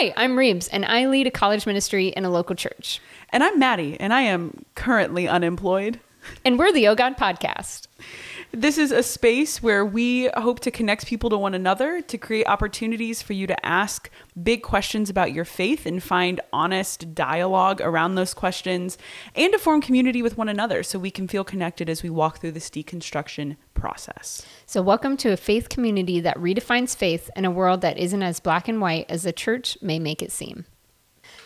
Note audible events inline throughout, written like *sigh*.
Hi, I'm Reeves, and I lead a college ministry in a local church. And I'm Maddie, and I am currently unemployed. And we're the Oh God Podcast. This is a space where we hope to connect people to one another to create opportunities for you to ask big questions about your faith and find honest dialogue around those questions and to form community with one another so we can feel connected as we walk through this deconstruction process. So, welcome to a faith community that redefines faith in a world that isn't as black and white as the church may make it seem.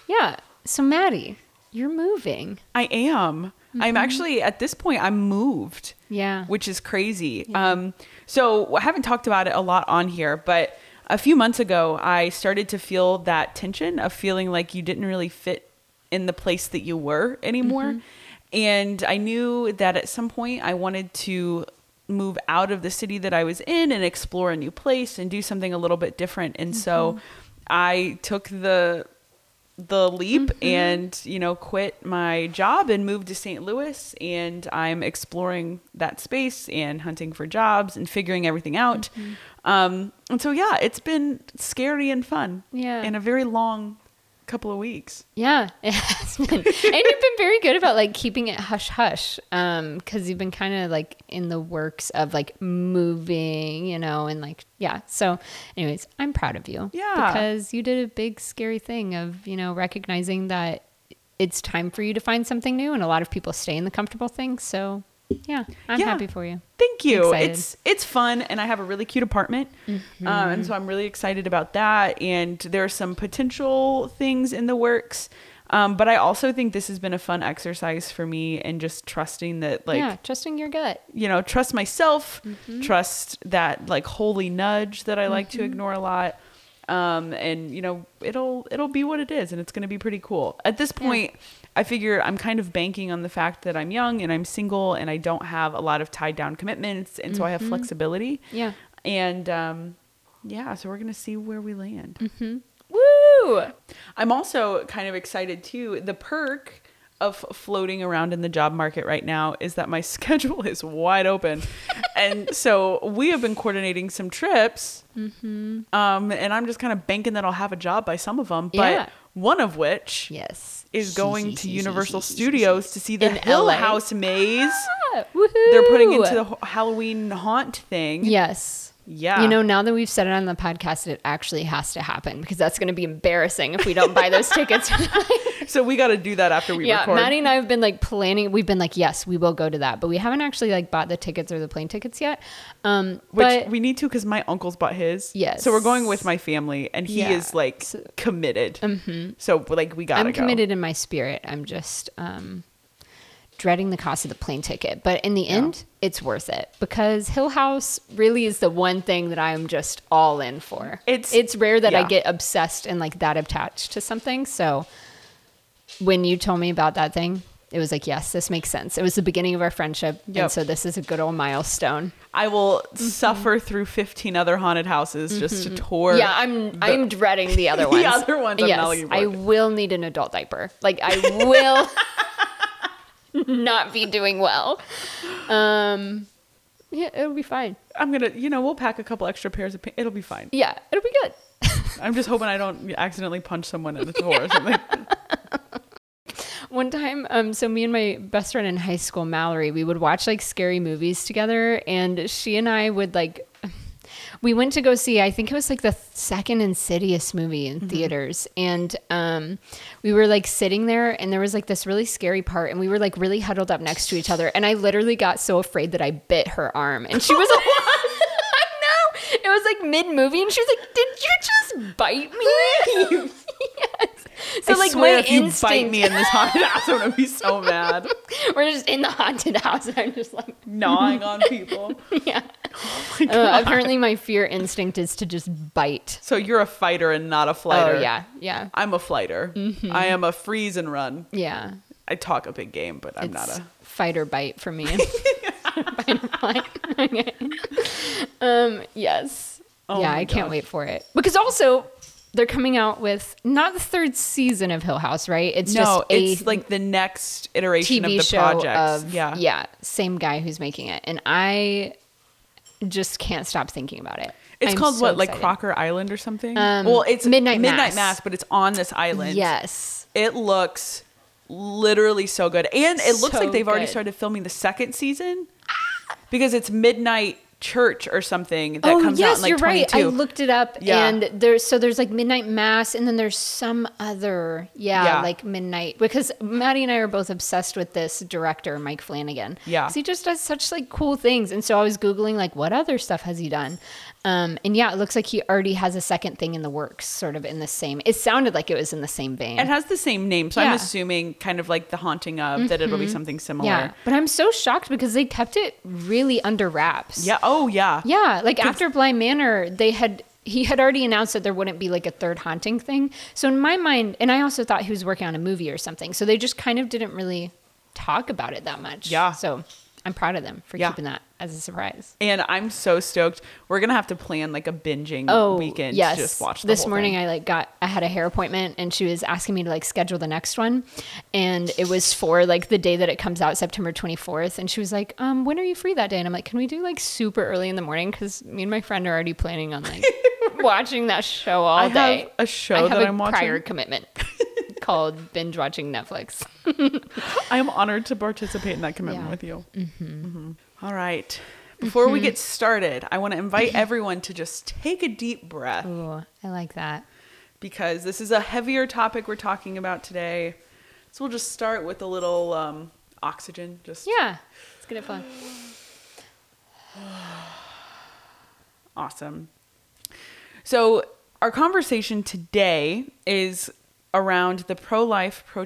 Yeah. So, Maddie, you're moving. I am. I'm mm-hmm. actually at this point I'm moved. Yeah. Which is crazy. Um so I haven't talked about it a lot on here, but a few months ago I started to feel that tension of feeling like you didn't really fit in the place that you were anymore. And I knew that at some point I wanted to move out of the city that I was in and explore a new place and do something a little bit different. And so I took the the leap and you know quit my job and moved to St. Louis and I'm exploring that space and hunting for jobs and figuring everything out. Um, and so yeah, it's been scary and fun. Yeah. In a very long couple of weeks. Yeah, *laughs* it has been. and you've been very good about like keeping it hush hush. Um, because you've been kind of like in the works of like moving, you know, and like yeah. So, anyways, I'm proud of you. Yeah. Because you did a big scary thing of, you know, recognizing that it's time for you to find something new and a lot of people stay in the comfortable thing. So yeah, I'm Yeah. happy for you. Thank you. Excited. It's it's fun, and I have a really cute apartment, um, and so I'm really excited about that. And there are some potential things in the works, um, but I also think this has been a fun exercise for me, and just trusting that, like, yeah, trusting your gut. you know, trust myself, trust that like holy nudge that I like to ignore a lot. Um, and you know, it'll it'll be what it is and it's gonna be pretty cool. At this point, I figure I'm kind of banking on the fact that I'm young and I'm single and I don't have a lot of tied down commitments and so I have flexibility. Yeah. And um yeah, so we're gonna see where we land. Mm-hmm. Woo! I'm also kind of excited too. The perk of floating around in the job market right now is that my *laughs* schedule is wide open. and so we have been coordinating some trips. Um, and I'm just kind of banking that I'll have a job by some of them. But Yeah. One of which Yes. is going to Universal Studios to see the In Hill LA. House maze. Ah! They're putting into the Halloween haunt thing. Yes. Yeah. You know, now that we've said it on the podcast, it actually has to happen because that's going to be embarrassing if we don't buy those *laughs* tickets. So we got to do that after we yeah, record. Maddie and I have been like planning. We've been like, yes, we will go to that, but we haven't actually like bought the tickets or the plane tickets yet. Um, Which but we need to because my uncle's bought his. Yes. So we're going with my family, and he Yeah. is like So- committed. So like we gotta I'm go. committed in my spirit. I'm just um, dreading the cost of the plane ticket, but in the end, it's worth it because Hill House really is the one thing that I'm just all in for. It's- it's rare that I get obsessed and like that attached to something. So when you told me about that thing, it was like, yes, this makes sense. It was the beginning of our friendship, Yep. and so this is a good old milestone. I will mm-hmm. suffer through 15 other haunted houses just to mm-hmm. tour. yeah, I'm I'm dreading the other *laughs* ones. The other ones I'm yes, I will need an adult diaper. Like I will *laughs* *laughs* *laughs* not be doing well. Um, yeah, it'll be fine. I'm gonna, you know, we'll pack a couple extra pairs of pants. It'll be fine. Yeah, it'll be good. *laughs* I'm just hoping I don't accidentally punch someone in the tour or *laughs* something. One time, um, so me and my best friend in high school, Mallory, we would watch like scary movies together, and she and I would like. We went to go see, I think it was like the second Insidious movie in theaters. And um, we were like sitting there, and there was like this really scary part, and we were like really huddled up next to each other. And I literally got so afraid that I bit her arm. And she was *laughs* like, *laughs* I know. It was like mid movie, and she was like, Did you just bite me? *laughs* yes. So, I like, swear my if you instinct. bite me in this haunted *laughs* house, I'm gonna be so mad. *laughs* We're just in the haunted house. And I'm just like, Gnawing *laughs* on people. yeah. my Uh, apparently, my fear instinct is to just bite. So you're a fighter and not a flighter. Oh yeah, yeah, I'm a flighter. I am a freeze and run. yeah. I talk a big game, but I'm it's not a. fight or bite for me. fight or flight. Okay. Um. Yes. Oh yeah, I can't wait for it because also they're coming out with not the third season of Hill House, right? It's no, just it's like the next iteration TV of the show projects. of yeah. yeah, same guy who's making it, and I just can't stop thinking about it. It's I'm called so what, like excited. Crockett Island or something? Um, well, it's Midnight Midnight Mass. Mass, but it's on this island. Yes. It looks literally so good. And it looks So like they've already started filming the second season because it's Midnight Church or something that oh comes yes, out in like you're 22. right. I looked it up, Yeah. and there's so there's like midnight mass, and then there's some other, yeah, Yeah. like midnight. Because Maddie and I are both obsessed with this director, Mike Flanagan. Yeah. he just does such like cool things, and so I was googling like what other stuff has he done, um, and yeah, it looks like he already has a second thing in the works, sort of in the same. It sounded like it was in the same vein. It has the same name, so I'm assuming kind of like the haunting of that it'll be something similar. yeah, but I'm so shocked because they kept it really under wraps. Yeah. Oh, yeah. Yeah, like after Bly Manor, they had he had already announced that there wouldn't be like a third haunting thing. So in my mind, and I also thought he was working on a movie or something. So they just kind of didn't really talk about it that much. Yeah. So I'm proud of them for Yeah. keeping that as a surprise. And I'm so stoked. We're gonna have to plan like a binging Oh, weekend yes. to just watch the this morning, thing. I like got I had a hair appointment, and she was asking me to like schedule the next one, and it was for like the day that it comes out, September 24th. And she was like, "Um, when are you free that day?" And I'm like, "Can we do like super early in the morning? Because me and my friend are already planning on like *laughs* watching that show all I day." have a show I have that a I'm watching. prior commitment *laughs* called binge watching Netflix. I am honored to participate in that commitment Yeah. with you. Mm-hmm. All right. Before we get started, I want to invite *laughs* everyone to just take a deep breath Ooh, I like that. because this is a heavier topic we're talking about today. So we'll just start with a little um, oxygen. Just Yeah, let's get it fun. *sighs* Awesome. So, our conversation today is around the pro life, pro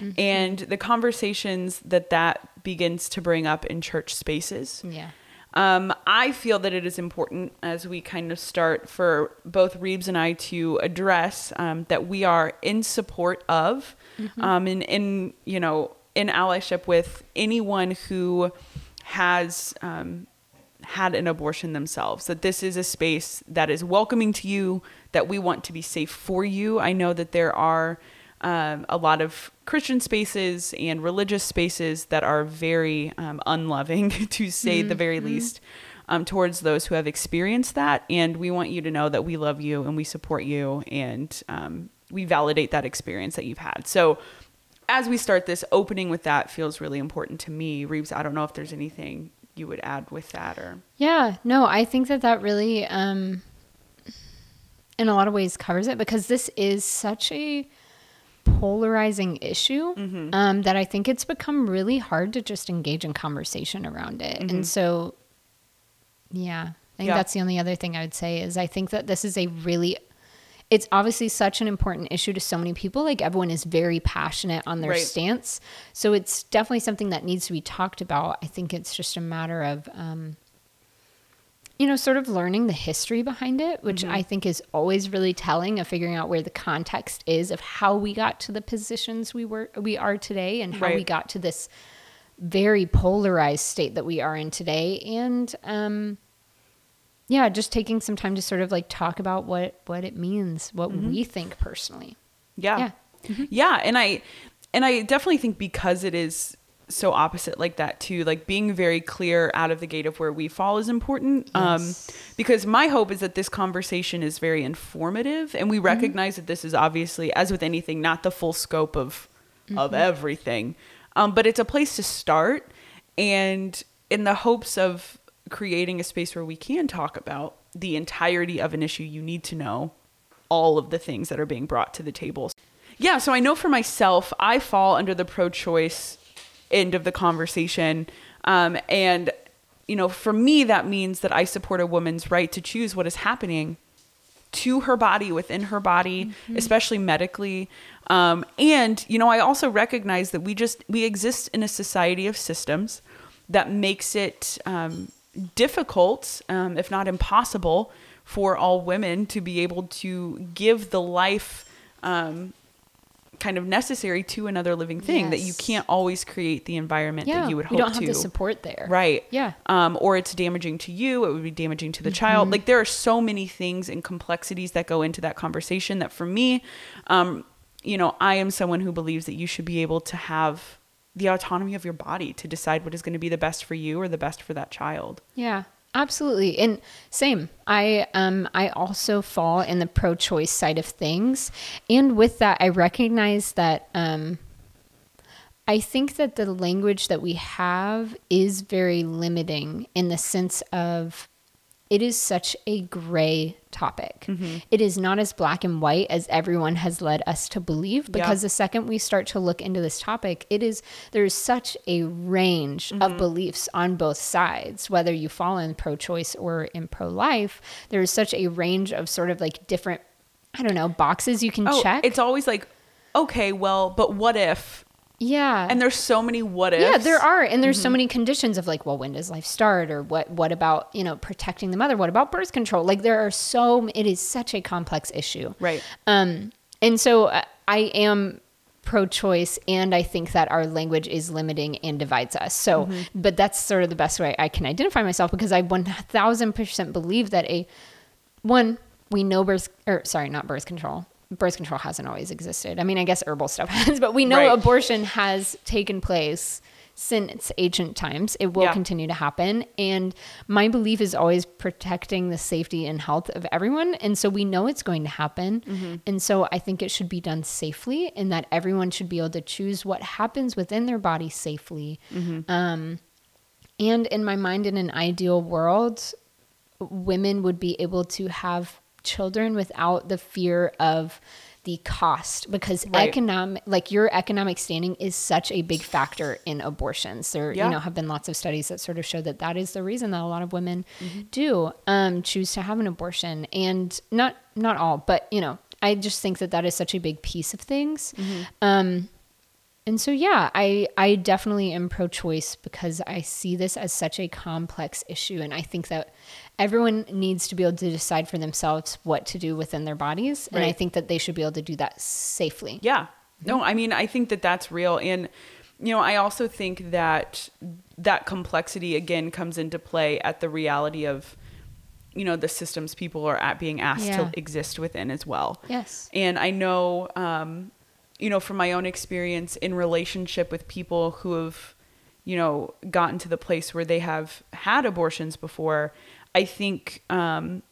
movement and the conversations that that begins to bring up in church spaces. Yeah. Um, I feel that it is important as we kind of start for both Reeves and I to address um, that we are in support of, um, and in you know in allyship with anyone who has um, had an abortion themselves. That this is a space that is welcoming to you, that we want to be safe for you. I know that there are um, a lot of Christian spaces and religious spaces that are very um, unloving, *laughs* to say the very least, um, towards those who have experienced that. And we want you to know that we love you and we support you and um, we validate that experience that you've had. So, as we start this, opening with that feels really important to me. Reeves, I don't know if there's anything you would add with that or. Yeah, no, I think that that really, um, in a lot of ways, covers it because this is such a polarizing issue Mm-hmm. um, that I think it's become really hard to just engage in conversation around it. And so, yeah, I think Mm-hmm. Yeah. that's the only other thing I would say is I think that this is a really it's obviously such an important issue to so many people. Like everyone is very passionate on their Right. stance. So it's definitely something that needs to be talked about. I think it's just a matter of, um, you know, sort of learning the history behind it, which Mm-hmm. I think is always really telling of figuring out where the context is of how we got to the positions we were we are today and how we got to this very polarized state that we are in today. And um, yeah, just taking some time to sort of like talk about what what it means, what Mm-hmm. we think personally. Yeah. Yeah. And I and I definitely think because it is so opposite like that too, like being very clear out of the gate of where we fall is important. Um Yes. because my hope is that this conversation is very informative and we recognize that this is obviously as with anything not the full scope of of everything. Um but it's a place to start and in the hopes of creating a space where we can talk about the entirety of an issue you need to know all of the things that are being brought to the table. Yeah, so I know for myself, I fall under the pro choice end of the conversation. Um, and, you know, for me, that means that I support a woman's right to choose what is happening to her body, within her body, especially medically. Um, and, you know, I also recognize that we just, we exist in a society of systems that makes it um, difficult, um, if not impossible, for all women to be able to give the life um, kind of necessary to another living thing that you can't always create the environment Yeah, that you would hope we don't to have the support there. right Yeah. um, or it's damaging to you it would be damaging to the Mm-hmm. child like there are so many things and complexities that go into that conversation that for me um, you know i am someone who believes that you should be able to have the autonomy of your body to decide what is going to be the best for you or the best for that child Yeah. Absolutely. And same. I um I also fall in the pro-choice side of things. And with that, I recognize that um I think that the language that we have is very limiting in the sense of it is such a gray topic. Mm-hmm. It is not as black and white as everyone has led us to believe because Yeah. the second we start to look into this topic, it is there's such a range Mm-hmm. of beliefs on both sides, whether you fall in pro-choice or in pro-life. There's such a range of sort of like different I don't know, boxes you can Oh, check. it's always like, okay, well, but what if? Yeah. And there's so many what ifs. Yeah, there are, and there's Mm-hmm. so many conditions of like, well, when does life start, or what? What about you know protecting the mother? What about birth control? Like there are so. It is such a complex issue, Right. Um, and so uh, I am pro-choice, and I think that our language is limiting and divides us. So, Mm-hmm. but that's sort of the best way I can identify myself because I one thousand percent believe that a one we know birth or sorry, not birth control. Birth control hasn't always existed. I mean, I guess herbal stuff *laughs* has, but we know Right. abortion has taken place since ancient times. It will Yeah. continue to happen. And my belief is always protecting the safety and health of everyone. And so we know it's going to happen. Mm-hmm. And so I think it should be done safely and that everyone should be able to choose what happens within their body safely. Mm-hmm. Um, and in my mind, in an ideal world, women would be able to have children without the fear of the cost because Right. economic like your economic standing is such a big factor in abortions there Yeah. you know have been lots of studies that sort of show that that is the reason that a lot of women Mm-hmm. do um, choose to have an abortion and not not all but you know i just think that that is such a big piece of things Mm-hmm. um, and so yeah i i definitely am pro-choice because i see this as such a complex issue and i think that everyone needs to be able to decide for themselves what to do within their bodies and i think that they should be able to do that safely Yeah. No, I mean, I think that that's real. And, you know, I also think that that complexity again comes into play at the reality of, you know, the systems people are at being asked Yeah. to exist within as well. yes And I know, um, you know, from my own experience in relationship with people who have, you know, gotten to the place where they have had abortions before, I think um,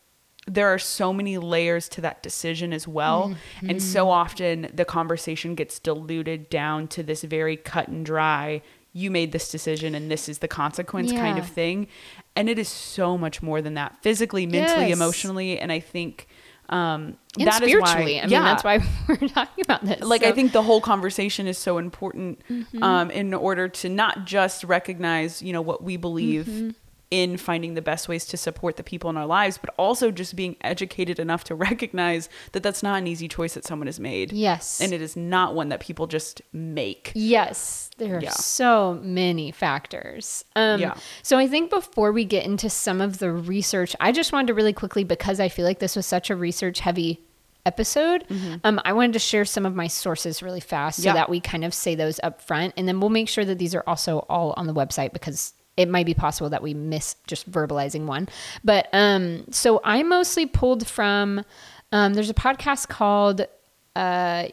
there are so many layers to that decision as well. And so often the conversation gets diluted down to this very cut and dry. You made this decision and this is the consequence kind of thing. And it is so much more than that physically, mentally, Yes. emotionally. And I think um, and that is why- i mean yeah. that's why *laughs* we're talking about this like So- I think the whole conversation is so important Mm-hmm. um, in order to not just recognize, you know, what we believe Mm-hmm. In finding the best ways to support the people in our lives, but also just being educated enough to *laughs* recognize that that's not an easy choice that someone has made. yes And it is not one that people just make. Yes, there are Yeah. so many factors. Um, Yeah. So I think before we get into some of the research, I just wanted to really quickly, because I feel like this was such a research heavy episode, um, I wanted to share some of my sources really fast so Mm-hmm. Yeah. that we kind of say those up front. And then we'll make sure that these are also all on the website because it might be possible that we miss just verbalizing one. But um, so I mostly pulled from, um, there's a podcast called uh,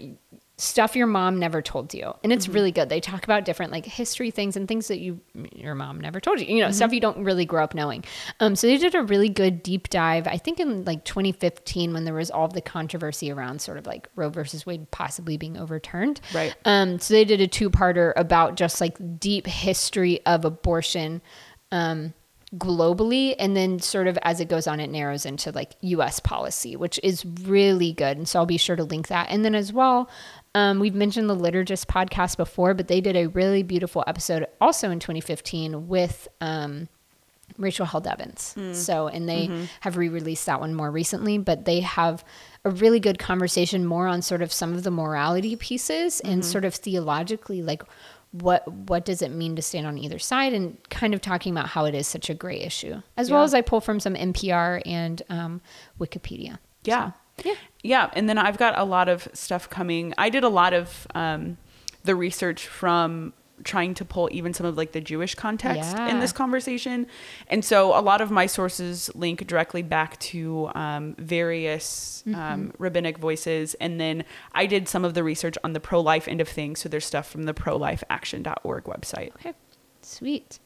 stuff your mom never told you. And it's really good. They talk about different like history things and things that you your mom never told you you know stuff you don't really grow up knowing. Um so they did a really good deep dive i think in like 2015 when there was all the controversy around sort of like roe versus wade possibly being overturned. Right. um so they did a two-parter about just like deep history of abortion. Um globally and then sort of as it goes on it narrows into like US policy which is really good and so I'll be sure to link that. And then as well um, we've mentioned the liturgist podcast before but they did a really beautiful episode also in 2015 with um, Rachel Held Evans. So, and they have re released that one more recently, but they have a really good conversation more on sort of some of the morality pieces and sort of theologically, like what what does it mean to stand on either side and kind of talking about how it is such a gray issue as well as i pull from some npr and um, wikipedia Yeah. So, yeah Yeah. And then I've got a lot of stuff coming. I did a lot of um, the research from trying to pull even some of like the Jewish context in this conversation. And so a lot of my sources link directly back to um, various um, rabbinic voices. And then I did some of the research on the pro life end of things. So there's stuff from the prolifeaction.org website. okay sweet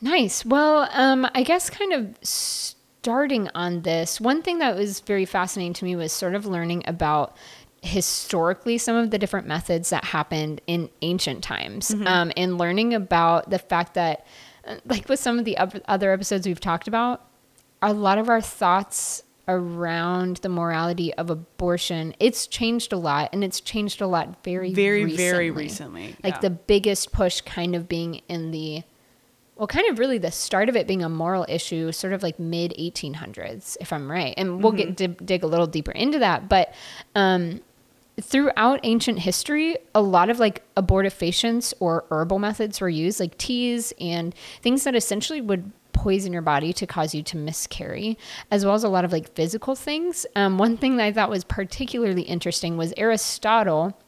Nice. Well, um, I guess kind of starting on this, one thing that was very fascinating to me was sort of learning about historically some of the different methods that happened in ancient times Mm-hmm. um, and learning about the fact that uh, like with some of the other episodes we've talked about a lot of our thoughts around the morality of abortion it's changed a lot and it's changed a lot very Very, recently. very recently, like yeah. the biggest push kind of being in the well kind of really the start of it being a moral issue sort of like mid 1800s if i'm right and we'll Mm-hmm. get dig, dig a little deeper into that but um throughout ancient history, a lot of like abortifacients or herbal methods were used, like teas and things that essentially would poison your body to cause you to miscarry, as well as a lot of like physical things. Um, one thing that I thought was particularly interesting was Aristotle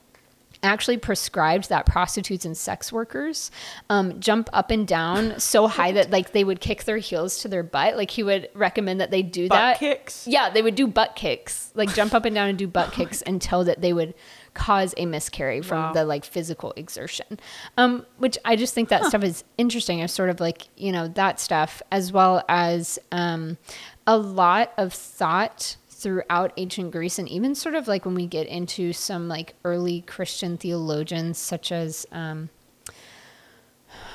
actually prescribed that prostitutes and sex workers um, jump up and down so high that like they would kick their heels to their butt. Like he would recommend that they do that. Butt that. kicks? Yeah, they would do butt kicks, like jump up and down and do butt kicks until that they would cause a miscarry from Wow. the like physical exertion. Um, which I just think that stuff is interesting. It's sort of like you know that stuff as well as um, a lot of thought throughout ancient Greece and even sort of like when we get into some like early Christian theologians such as um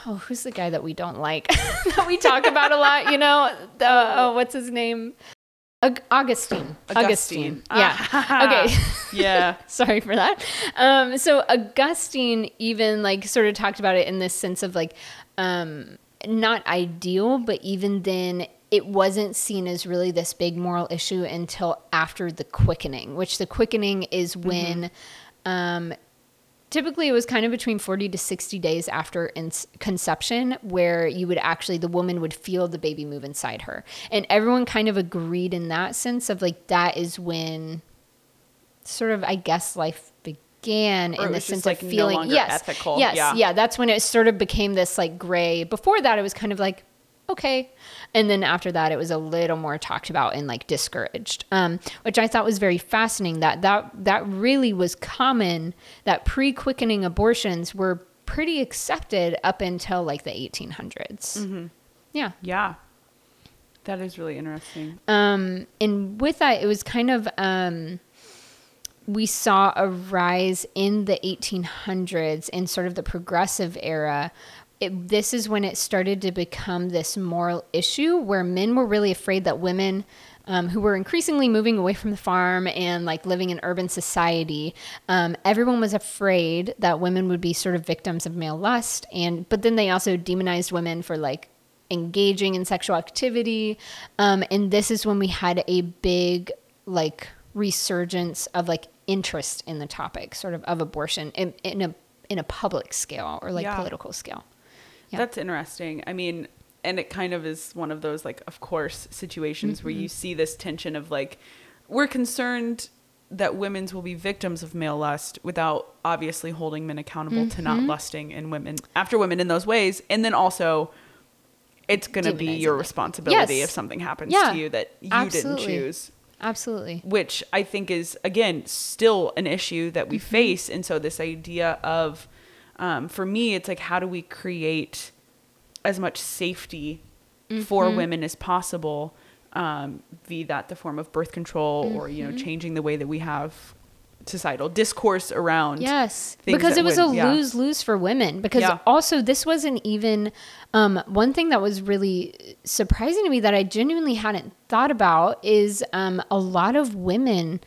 oh who's the guy that we don't like *laughs* that we talk about a lot you know? The oh what's his name? Aug- Augustine. Augustine. yeah. Okay. *laughs* *laughs* Yeah. sorry for that. Um so Augustine even like sort of talked about it in this sense of like um not ideal but even then it wasn't seen as really this big moral issue until after the quickening which the quickening is when um typically it was kind of between 40 to 60 days after in- conception where you would actually the woman would feel the baby move inside her and everyone kind of agreed in that sense of like that is when sort of i guess life began Or in the sense like, of feeling longer yes ethical. yes Yeah. yeah that's when it sort of became this like gray before that it was kind of like okay and then after that it was a little more talked about and like discouraged um, which i thought was very fascinating that that that really was common that pre-quickening abortions were pretty accepted up until like the 1800s Mm-hmm. yeah Yeah. That is really interesting. um, and with that, it was kind of um, we saw a rise in the 1800s in sort of the progressive era. It, this is when it started to become this moral issue where men were really afraid that women um, who were increasingly moving away from the farm and like living in urban society um, everyone was afraid that women would be sort of victims of male lust and but then they also demonized women for like engaging in sexual activity um, and this is when we had a big like resurgence of like interest in the topic sort of of abortion in, in a in a public scale or like Yeah. political scale Yeah. That's interesting. I mean, and it kind of is one of those like of course situations where you mm-hmm. see this tension of like we're concerned that women's will be victims of male lust without obviously holding men accountable to not mm-hmm. lusting in women after women in those ways and then also it's going to be your responsibility Yes. if something happens Yeah. to you that you Absolutely. didn't choose absolutely which I think is again still an issue that we mm-hmm. face. And so this idea of, um, for me, it's like how do we create as much safety for women as possible, um, be that the form of birth control or you know changing the way that we have societal discourse around. Yes, because it was would- a yeah. lose lose for women. Because Yeah. also this wasn't even um, one thing that was really surprising to me that I genuinely hadn't thought about is um, a lot of women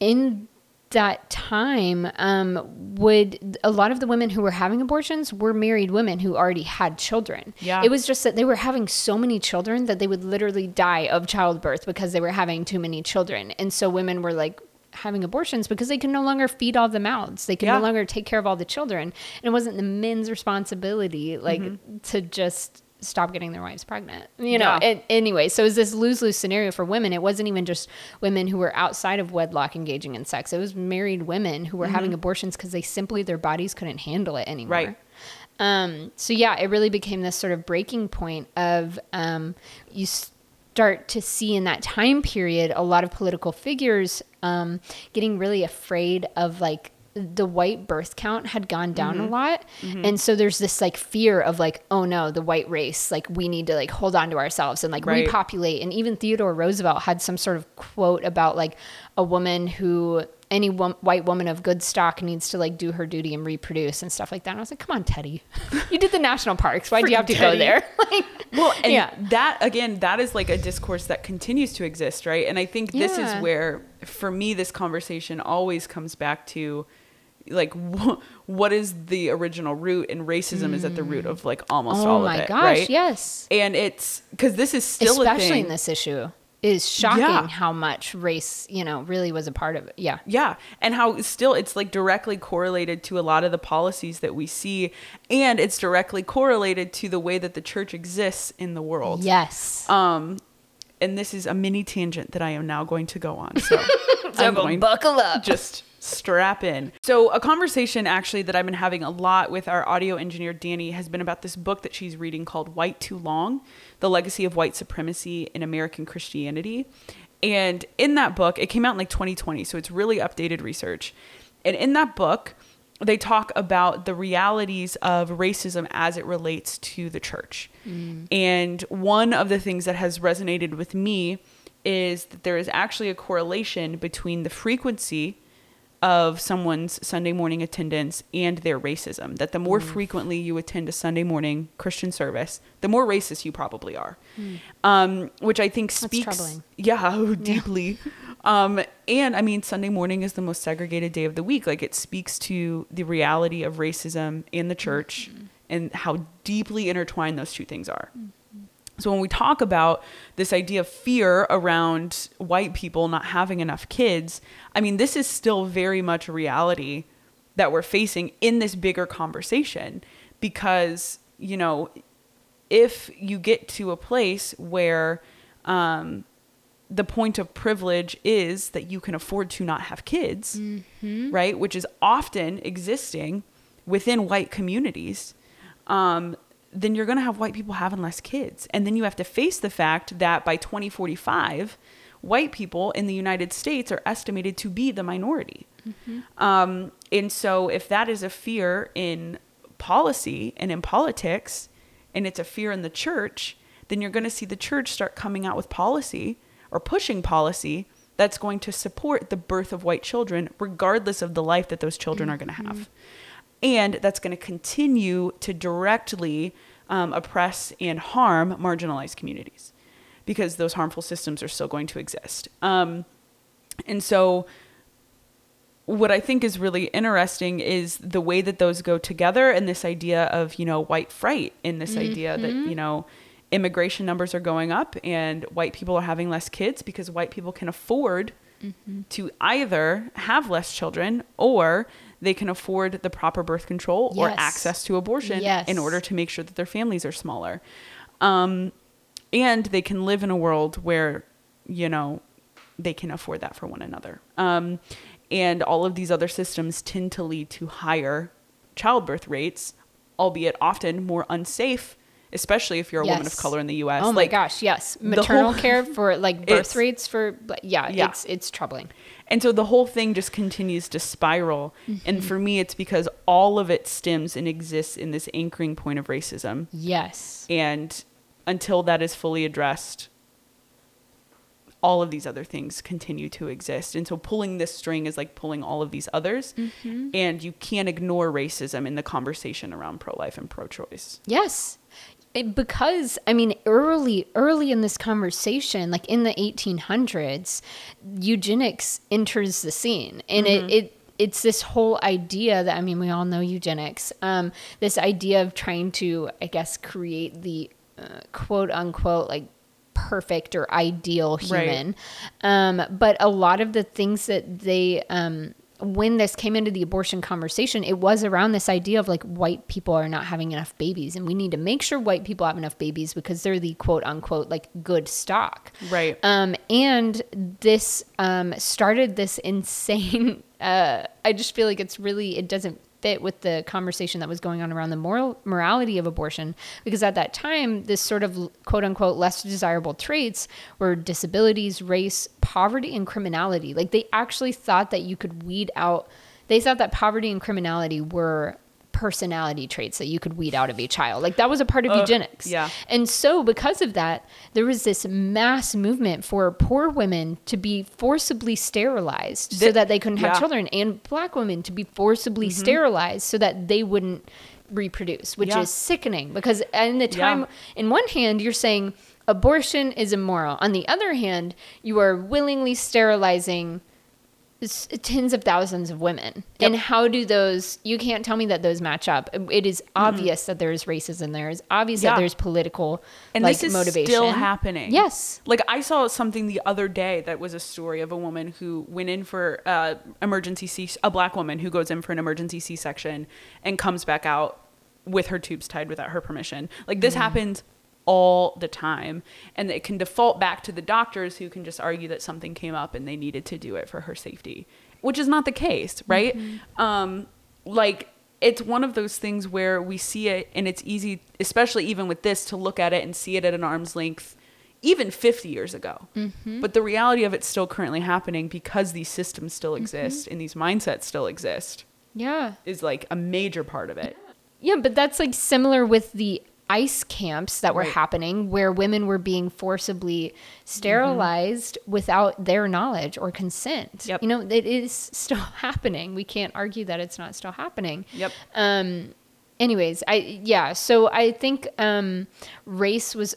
in that time um, would a lot of the women who were having abortions were married women who already had children. Yeah. It was just that they were having so many children that they would literally die of childbirth because they were having too many children. And so women were like having abortions because they could no longer feed all the mouths. They could Yeah. no longer take care of all the children. And it wasn't the men's responsibility like Mm-hmm. to just stop getting their wives pregnant. You know, Yeah. it, anyway, so it was this lose-lose scenario for women. It wasn't even just women who were outside of wedlock engaging in sex. It was married women who were having abortions because they simply their bodies couldn't handle it anymore. Right. Um, so yeah, it really became this sort of breaking point of um, you start to see in that time period a lot of political figures um, getting really afraid of like the white birth count had gone down a mm-hmm. lot. Mm-hmm. And so there's this like fear of like, oh no, the white race, like we need to like hold on to ourselves and like Right. repopulate. And even Theodore Roosevelt had some sort of quote about like a woman who any wom- white woman of good stock needs to like do her duty and reproduce and stuff like that. And I was like, come on, Teddy, *laughs* you did the national parks. Why do you have to Freaking go there? *laughs* like, Well, and Yeah. that again, that is like a discourse that continues to exist, right? And I think this Yeah. is where, for me, this conversation always comes back to, like, wh- what is the original root? And racism is at the root of like almost oh all of it, Oh my gosh, right? yes. And it's because this is still a Especially in this issue. Is shocking Yeah. how much race, you know, really was a part of it. Yeah. Yeah. And how still it's like directly correlated to a lot of the policies that we see. And it's directly correlated to the way that the church exists in the world. Yes. Um, and this is a mini tangent that I am now going to go on. So, so *laughs* I'm going buckle up. just strap in. So, a conversation actually that I've been having a lot with our audio engineer Danny has been about this book that she's reading called White Too Long: The Legacy of White Supremacy in American Christianity. And in that book, it came out in like 2020, so it's really updated research. And in that book, they talk about the realities of racism as it relates to the church. Mm. And one of the things that has resonated with me is that there is actually a correlation between the frequency of someone's Sunday morning attendance and their racism. That the more mm. frequently you attend a Sunday morning Christian service, the more racist you probably are. Mm. Um, which I think speaks, *laughs* yeah, deeply. Um, and I mean, Sunday morning is the most segregated day of the week. Like it speaks to the reality of racism in the mm. church and how deeply intertwined those two things are. So when we talk about this idea of fear around white people not having enough kids, I mean, this is still very much a reality that we're facing in this bigger conversation because, you know, if you get to a place where um, the point of privilege is that you can afford to not have kids, right? Which is often existing within white communities. Um, then you're going to have white people having less kids. And then you have to face the fact that by 2045, white people in the United States are estimated to be the minority. Um, and so, if that is a fear in policy and in politics, and it's a fear in the church, then you're going to see the church start coming out with policy or pushing policy that's going to support the birth of white children, regardless of the life that those children are going to have. And that's going to continue to directly um, oppress and harm marginalized communities because those harmful systems are still going to exist. Um, and so, what I think is really interesting is the way that those go together and this idea of, you know, white fright and this idea that, you know, immigration numbers are going up and white people are having less kids because white people can afford to either have less children or they can afford the proper birth control or access to abortion Yes. in order to make sure that their families are smaller. Um, and they can live in a world where, you know, they can afford that for one another. Um, and all of these other systems tend to lead to higher childbirth rates, albeit often more unsafe, especially if you're a woman of color in the U.S. Oh my like, gosh, yes. Maternal whole- care for like *laughs* birth rates for yeah, Yeah. it's it's troubling. And so the whole thing just continues to spiral. Mm-hmm. And for me, it's because all of it stems and exists in this anchoring point of racism. Yes. And until that is fully addressed, all of these other things continue to exist. And so pulling this string is like pulling all of these others. Mm-hmm. And you can't ignore racism in the conversation around pro life and pro choice. Yes. It- because I mean early early in this conversation like in the 1800s eugenics enters the scene and Mm-hmm. it, it it's this whole idea that I mean we all know eugenics um this idea of trying to I guess create the uh, quote unquote like perfect or ideal Right. human um but a lot of the things that they um when this came into the abortion conversation, it was around this idea of like white people are not having enough babies, and we need to make sure white people have enough babies because they're the quote unquote like good stock. Right. Um, and this um, started this *laughs* insane. Uh, I just feel like it's really it doesn't fit with the conversation that was going on around the moral morality of abortion because at that time this sort of quote unquote less desirable traits were disabilities race poverty and criminality. Like they actually thought that you could weed out they thought that poverty and criminality were personality traits that you could weed out of a child. Like that was a part of Ugh, eugenics. yeah. And so because of that, there was this mass movement for poor women to be forcibly sterilized so that they couldn't have yeah. Mm-hmm. children and black women to be forcibly sterilized so that they wouldn't reproduce, which Yeah. is sickening because in the time Yeah. in one hand you're saying abortion is immoral. On the other hand, you are willingly sterilizing tens of thousands of women. Yep. And how do those you can't tell me that those match up. It is obvious that there's racism there. It's obvious Yeah. that there's political and like this is motivation. still happening. Yes. Like I saw something the other day that was a story of a woman who went in for uh, emergency C, a black woman who goes in for an emergency C section and comes back out with her tubes tied without her permission. Like this happens all the time, and it can default back to the doctors who can just argue that something came up and they needed to do it for her safety, which is not the case, right? Mm-hmm. Um, like it's one of those things where we see it and it's easy especially even with this to look at it and see it at an arm's length even 50 years ago. Mm-hmm. But the reality of it's still currently happening because these systems still mm-hmm. exist and these mindsets still exist Yeah. is like a major part of it. Yeah, but that's like similar with the ice camps that were Right. happening where women were being forcibly sterilized without their knowledge or consent. Yep. You know, it is still *laughs* happening. We can't argue that it's not still happening. yep Um anyways, I yeah, so I think um race was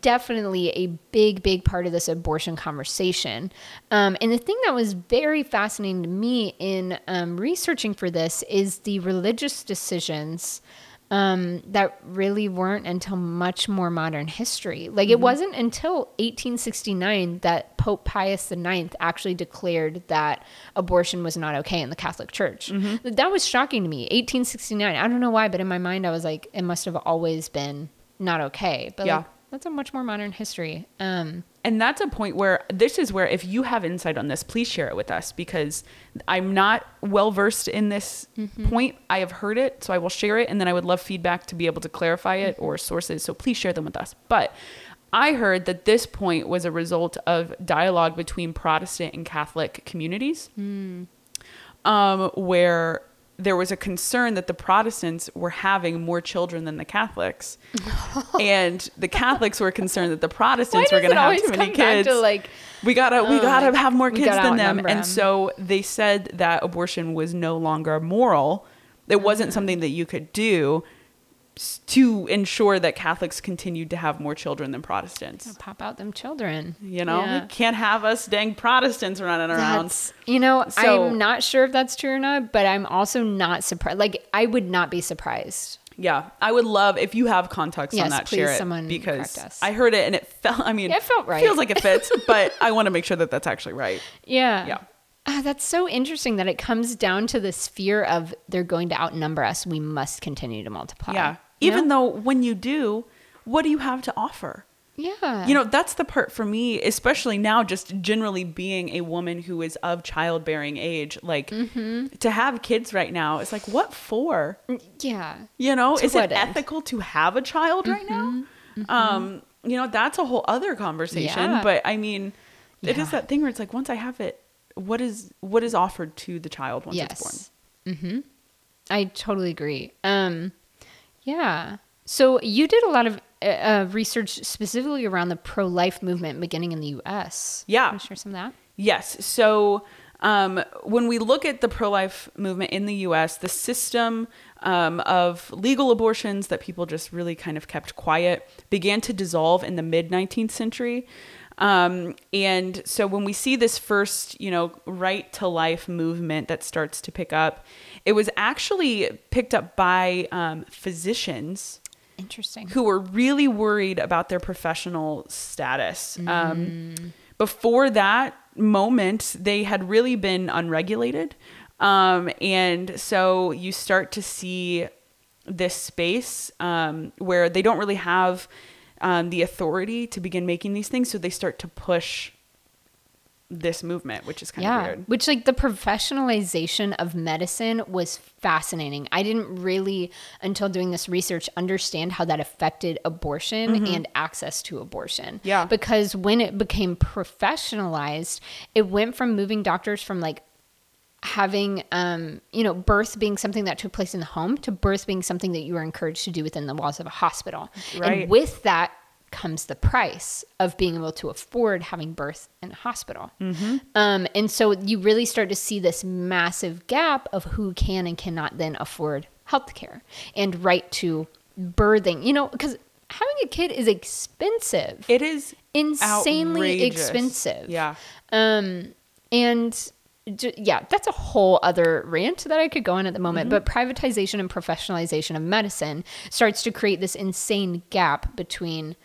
definitely a big big part of this abortion conversation um, and the thing that was very fascinating to me in um, researching for this is the religious decisions um, that really weren't until much more modern history. Like it wasn't until 1869 that pope pius IX actually declared that abortion was not okay in the catholic church. That was shocking to me. 1869 i don't know why but in my mind i was like it must have always been not okay. But Yeah. like that's a much more modern history. Um, And that's a point where this is where if you have insight on this, please share it with us because I'm not well versed in this point. I have heard it, so I will share it and then I would love feedback to be able to clarify it or sources. So please share them with us. But I heard that this point was a result of dialogue between Protestant and Catholic communities. Um, where there was a concern that the Protestants were having more children than the Catholics, *laughs* and the Catholics were concerned that the Protestants were going to have too many kids. to, like, we gotta, we oh, gotta like, have more kids than them, and 'em. so they said that abortion was no longer moral. It wasn't something that you could do to ensure that Catholics continued to have more children than Protestants. pop out them children. You know, Yeah. you can't have us dang Protestants running around. That's, you know, So- I'm not sure if that's true or not, but I'm also not surprised. Like, I would not be surprised. Yeah, I would love if you have context on that. please, share it someone because us. I heard it and it felt. I mean, Yeah, it felt right. Feels like it fits, *laughs* but I want to make sure that that's actually right. Yeah. Yeah. Ah, that's so interesting that it comes down to this fear of they're going to outnumber us. We must continue to multiply. Yeah, even though when you do, what do you have to offer? Yeah. You know, that's the part for me, especially now, just generally being a woman who is of childbearing age. Like, Mm-hmm. to have kids right now, it's like, what for? yeah. You know, To is it end? Mm-hmm. ethical to have a child right now? Um, you know, that's a whole other conversation. Yeah. But I mean, it is that thing where it's like, once I have it, what is what is offered to the child once it's born? Mm-hmm. I totally agree. Um, yeah. So you did a lot of uh, uh, research specifically around the pro-life movement beginning in the U.S. Yeah. Can you share some of that? Yes. So um, when we look at the pro life movement in the US, the system um, of legal abortions that people just really kind of kept quiet began to dissolve in the mid 19th century. Um, and so when we see this first, you know, right to life movement that starts to pick up, it was actually picked up by um, physicians Interesting. who were really worried about their professional status. Um, before that moment, they had really been unregulated. Um, and so you start to see this space um, where they don't really have um, the authority to begin making these things. So they start to push this movement, which is kind of yeah. weird. Which, like, the professionalization of medicine was fascinating. I didn't really, until doing this research, understand how that affected abortion and access to abortion. Mm-hmm. Yeah. Because when it became professionalized, it went from moving doctors from like having um, you know birth being something that took place in the home to birth being something that you were encouraged to do within the walls of a hospital Right. and with that comes the price of being able to afford having birth in a hospital Mm-hmm. um, and so you really start to see this massive gap of who can and cannot then afford health care and right to birthing you know because having a kid is expensive It is insanely outrageous. expensive Yeah. um, and yeah, that's a whole other rant that I could go on at the moment. Mm-hmm. But privatization and professionalization of medicine starts to create this insane gap between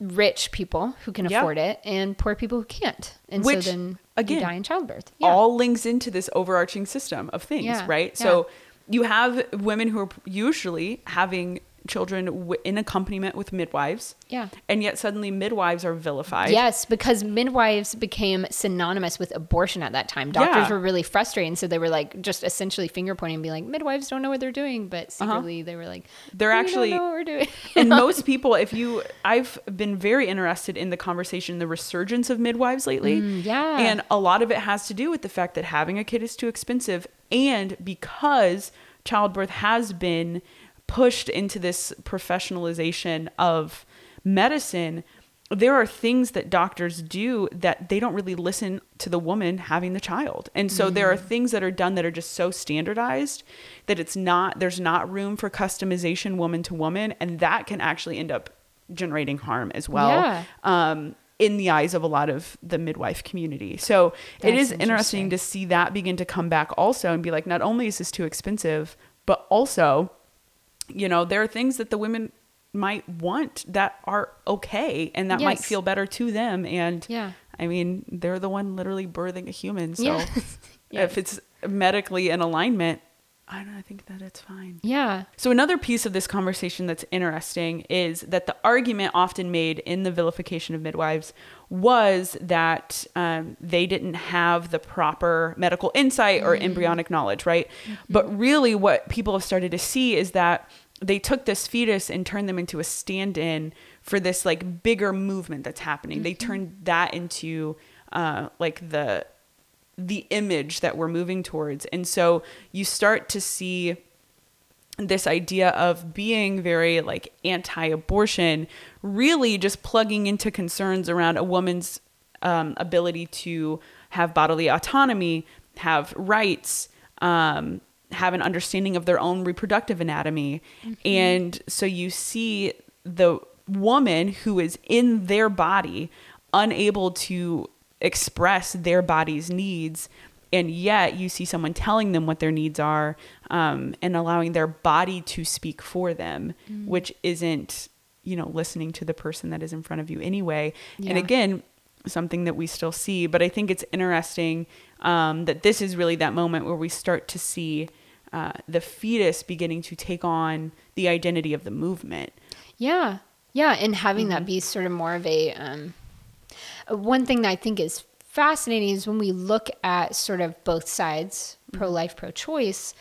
rich people who can Yeah. afford it and poor people who can't. And Which, so then again, you die in childbirth. Yeah. all links into this overarching system of things, Yeah, right? So you have women who are usually having children w- in accompaniment with midwives. Yeah. And yet suddenly midwives are vilified. Yes, because midwives became synonymous with abortion at that time. Doctors Yeah. were really frustrated, so they were like just essentially finger pointing, and being like, "Midwives don't know what they're doing," but secretly they were like, Uh-huh. They're "We don't actually- know what we're doing." and *laughs* most people, if you, I've been very interested in the conversation, the resurgence of midwives lately. Mm, yeah. And a lot of it has to do with the fact that having a kid is too expensive. And because childbirth has been pushed into this professionalization of medicine, there are things that doctors do that they don't really listen to the woman having the child. And so there are Mm. things that are done that are just so standardized that it's not there's not room for customization woman to woman and that can actually end up generating harm as well. Yeah. Um in the eyes of a lot of the midwife community. So it That's is interesting interesting. to see that begin to come back also and be like, not only is this too expensive, but also, you know, there are things that the women might want that are okay and that might feel better to them. And Yeah. I mean, they're the one literally birthing a human. So Yeah. *laughs* Yes. if it's medically in alignment, I don't I think that it's fine. Yeah. So another piece of this conversation that's interesting is that the argument often made in the vilification of midwives was that um, they didn't have the proper medical insight or embryonic knowledge, right? But really, what people have started to see is that they took this fetus and turned them into a stand-in for this like bigger movement that's happening. They turned that into uh, like the the image that we're moving towards. And so you start to see this idea of being very like anti-abortion really just plugging into concerns around a woman's um, ability to have bodily autonomy have rights um, have an understanding of their own reproductive anatomy and so you see the woman who is in their body unable to express their body's needs and yet you see someone telling them what their needs are um, and allowing their body to speak for them which isn't you know listening to the person that is in front of you anyway and again something that we still see but i think it's interesting um, that this is really that moment where we start to see uh, the fetus beginning to take on the identity of the movement Yeah. Yeah. And having Mm-hmm. that be sort of more of a, um, one thing that I think is fascinating is when we look at sort of both sides, Mm-hmm. pro life, pro choice.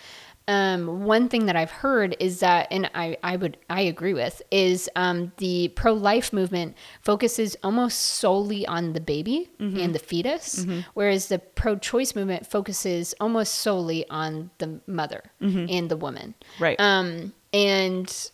Um, one thing that I've heard is that, and I, I would, I agree with, is um, the pro life movement focuses almost solely on the baby Mm-hmm. and the fetus, whereas the pro choice movement focuses almost solely on the mother and the woman. Mm-hmm. Right. Um, and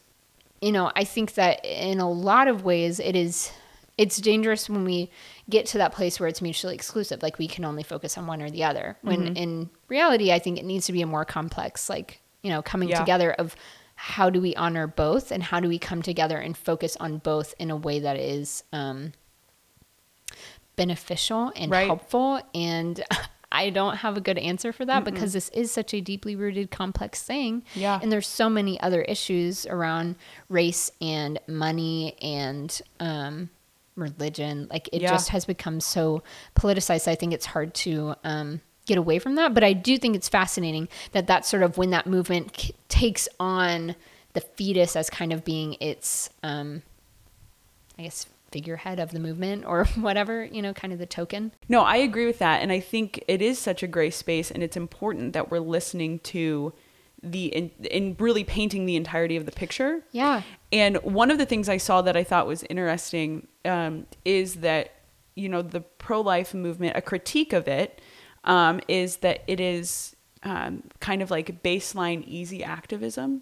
you know, I think that in a lot of ways it is it's dangerous when we get to that place where it's mutually exclusive, like we can only focus on one or the other. When Mm-hmm. in reality, I think it needs to be a more complex, like, you know, coming Yeah. together of how do we honor both and how do we come together and focus on both in a way that is um, beneficial and Right. helpful and *laughs* I don't have a good answer for that because this is such a deeply rooted complex thing. Yeah. And there's so many other issues around race and money and um, religion. Like it Yeah. just has become so politicized. I think it's hard to um, get away from that. But I do think it's fascinating that that's sort of when that movement k- takes on the fetus as kind of being its, um, I guess, figurehead of the movement or *laughs* whatever, you know, kind of the token. No, I agree with that. And I think it is such a gray space, and it's important that we're listening to the, in, in really painting the entirety of the picture. Yeah. And one of the things I saw that I thought was interesting um, is that, you know, the pro life movement, a critique of it um, is that it is um, kind of like baseline easy activism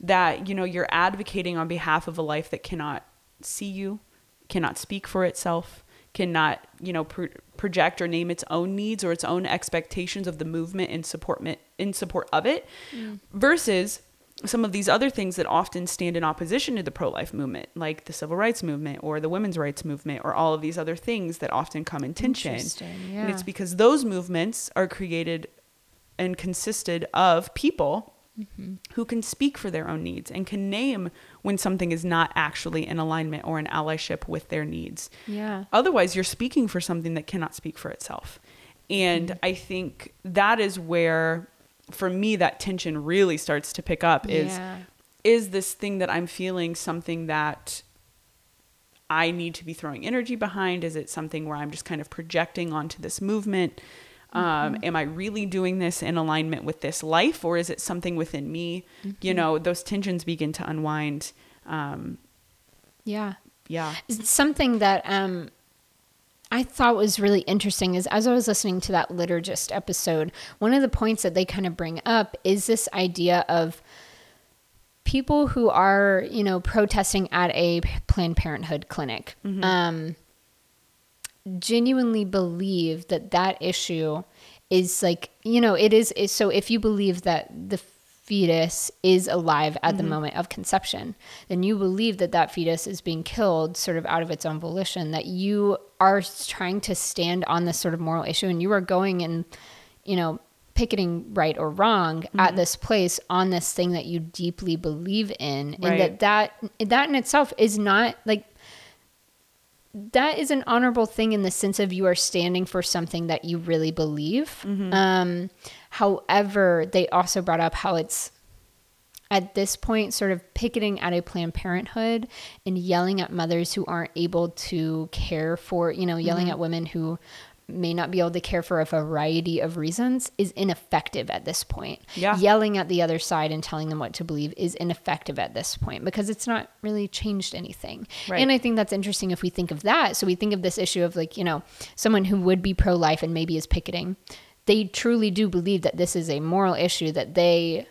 that you know you're advocating on behalf of a life that cannot see you cannot speak for itself cannot you know pro- project or name its own needs or its own expectations of the movement in support in support of it mm. versus some of these other things that often stand in opposition to the pro-life movement like the civil rights movement or the women's rights movement or all of these other things that often come in tension. Interesting, and it's because those movements are created and consisted of people Mm-hmm. who can speak for their own needs and can name when something is not actually in alignment or in allyship with their needs. Yeah. Otherwise, you're speaking for something that cannot speak for itself. And Mm-hmm. I think that is where, for me, that tension really starts to pick up is Yeah. is this thing that I'm feeling something that I need to be throwing energy behind? Is it something where I'm just kind of projecting onto this movement? Um, am I really doing this in alignment with this life, or is it something within me? You know, those tensions begin to unwind. Um, Yeah. yeah. something that um I thought was really interesting is as I was listening to that liturgist episode, one of the points that they kind of bring up is this idea of people who are, you know, protesting at a Planned Parenthood clinic. Um, genuinely believe that that issue is like you know it is, is so if you believe that the fetus is alive at the mm-hmm. moment of conception then you believe that that fetus is being killed sort of out of its own volition that you are trying to stand on this sort of moral issue and you are going and you know picketing right or wrong at mm-hmm. this place on this thing that you deeply believe in and that that that in itself is not like that is an honorable thing in the sense of you are standing for something that you really believe. Um, however, they also brought up how it's at this point sort of picketing at a Planned Parenthood and yelling at mothers who aren't able to care for, you know, yelling at women who may not be able to care for a variety of reasons is ineffective at this point. Yeah. Yelling at the other side and telling them what to believe is ineffective at this point because it's not really changed anything. Right. And I think that's interesting if we think of that. So we think of this issue of like, you know, someone who would be pro life and maybe is picketing. They truly do believe that this is a moral issue that they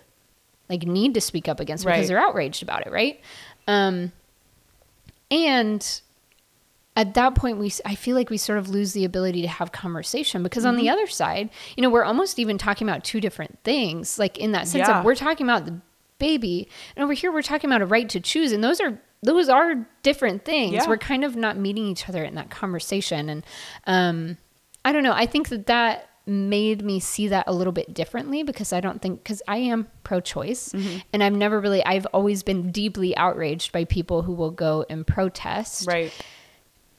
like need to speak up against because they're outraged about it, right? Um and at that point we i feel like we sort of lose the ability to have conversation because on Mm-hmm. the other side you know we're almost even talking about two different things like in that sense Yeah. of we're talking about the baby and over here we're talking about a right to choose and those are those are different things Yeah. we're kind of not meeting each other in that conversation and um i don't know i think that that made me see that a little bit differently because i don't think because i am pro-choice Mm-hmm. and i've never really i've always been deeply outraged by people who will go and protest Right.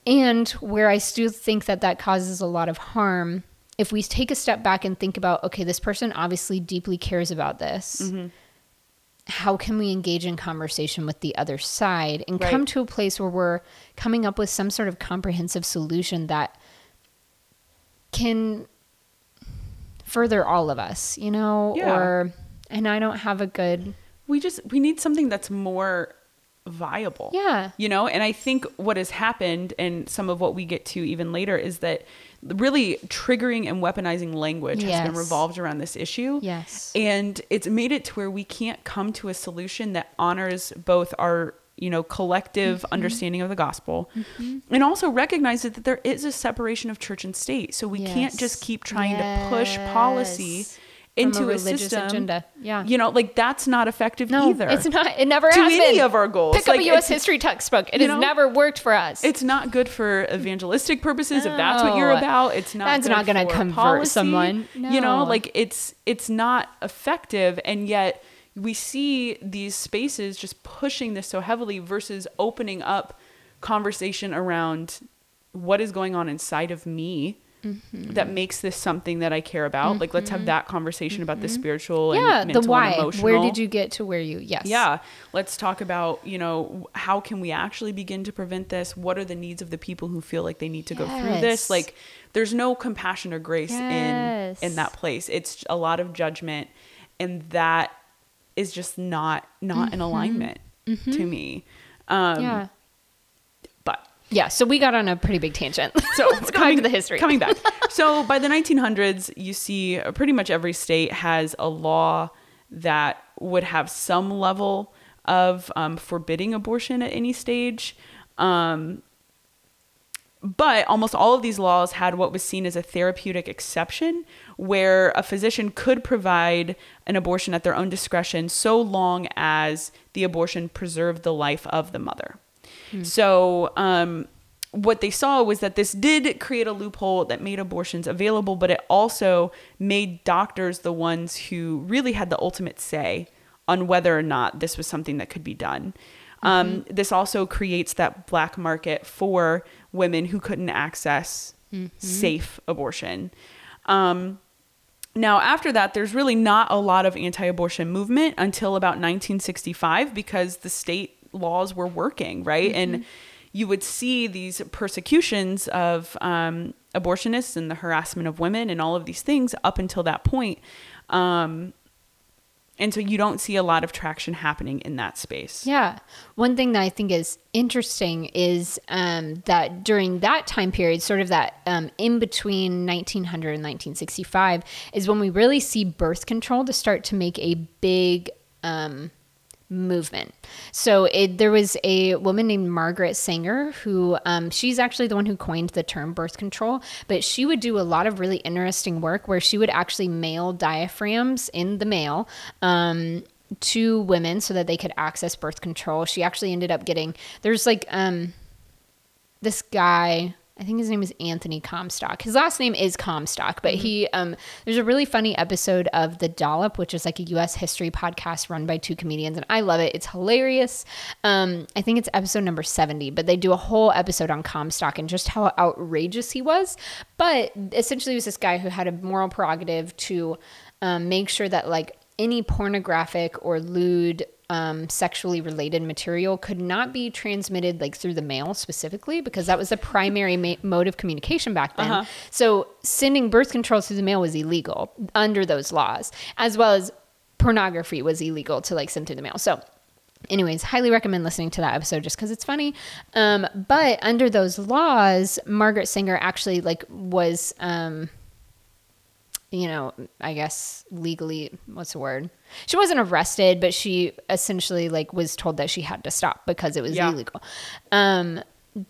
And where I still think that that causes a lot of harm, if we take a step back and think about, okay, this person obviously deeply cares about this. Mm-hmm. How can we engage in conversation with the other side and Right. come to a place where we're coming up with some sort of comprehensive solution that can further all of us, you know? Yeah. Or, and I don't have a good, we just we need something that's more viable Yeah. you know and i think what has happened and some of what we get to even later is that really triggering and weaponizing language has been revolved around this issue yes. and it's made it to where we can't come to a solution that honors both our you know collective Mm-hmm. understanding of the gospel and also recognizes that there is a separation of church and state so we can't just keep trying to push policy Yes. Into a a, religious system agenda. Yeah. you know like that's not effective No, either it's not. It never to has any been. of our goals. Pick up Like, a U.S. history textbook. It has know, never worked for us. it's not good for evangelistic purposes if that's what you're about it's not That's good not gonna for convert policy. someone. you know like it's it's not effective and yet we see these spaces just pushing this so heavily versus opening up conversation around what is going on inside of me Mm-hmm. that makes this something that I care about. Like, let's have that conversation about the spiritual Mm-hmm. yeah, and the why. and emotional. Where did you get to where you? Yes. Yeah. Let's talk about, you know, how can we actually begin to prevent this? What are the needs of the people who feel like they need to go through this? Like there's no compassion or grace Yes. in in that place. It's a lot of judgment and that is just not not in alignment to me. Um Mm-hmm. Yeah. Yeah, so we got on a pretty big tangent. *laughs* So *laughs* let's go back to the history. Coming back. *laughs* So by the 1900s, you see uh, pretty much every state has a law that would have some level of um, forbidding abortion at any stage. Um, but almost all of these laws had what was seen as a therapeutic exception, where a physician could provide an abortion at their own discretion so long as the abortion preserved the life of the mother. So, um, what they saw was that this did create a loophole that made abortions available, but it also made doctors the ones who really had the ultimate say on whether or not this was something that could be done. Um, this also creates that black market for women who couldn't access safe abortion. Um, now, after that, there's really not a lot of anti abortion movement until about 1965 because the state laws were working, right? And you would see these persecutions of um, abortionists and the harassment of women and all of these things up until that point. Um, and so you don't see a lot of traction happening in that space. Yeah. One thing that I think is interesting is um, that during that time period, sort of that um, in between 1900 and 1965, is when we really see birth control to start to make a big um, movement. So it, there was a woman named Margaret Sanger who um, she's actually the one who coined the term birth control, but she would do a lot of really interesting work where she would actually mail diaphragms in the mail. Um, to women so that they could access birth control. She actually ended up getting there's like um this guy I think his name is Anthony Comstock. His last name is Comstock, but he um there's a really funny episode of The Dollop, which is like a US history podcast run by two comedians and I love it. It's hilarious. Um I think it's episode number 70, but they do a whole episode on Comstock and just how outrageous he was. But essentially he was this guy who had a moral prerogative to um, make sure that like any pornographic or lewd um, sexually related material could not be transmitted like through the mail specifically because that was the primary ma- mode of communication back then. So sending birth control through the mail was illegal under those laws, as well as pornography was illegal to like send through the mail. So anyways highly recommend listening to that episode just because it's funny um, but under those laws margaret sanger actually like was um, you know i guess legally what's the word she wasn't arrested but she essentially like was told that she had to stop because it was Yeah. illegal um,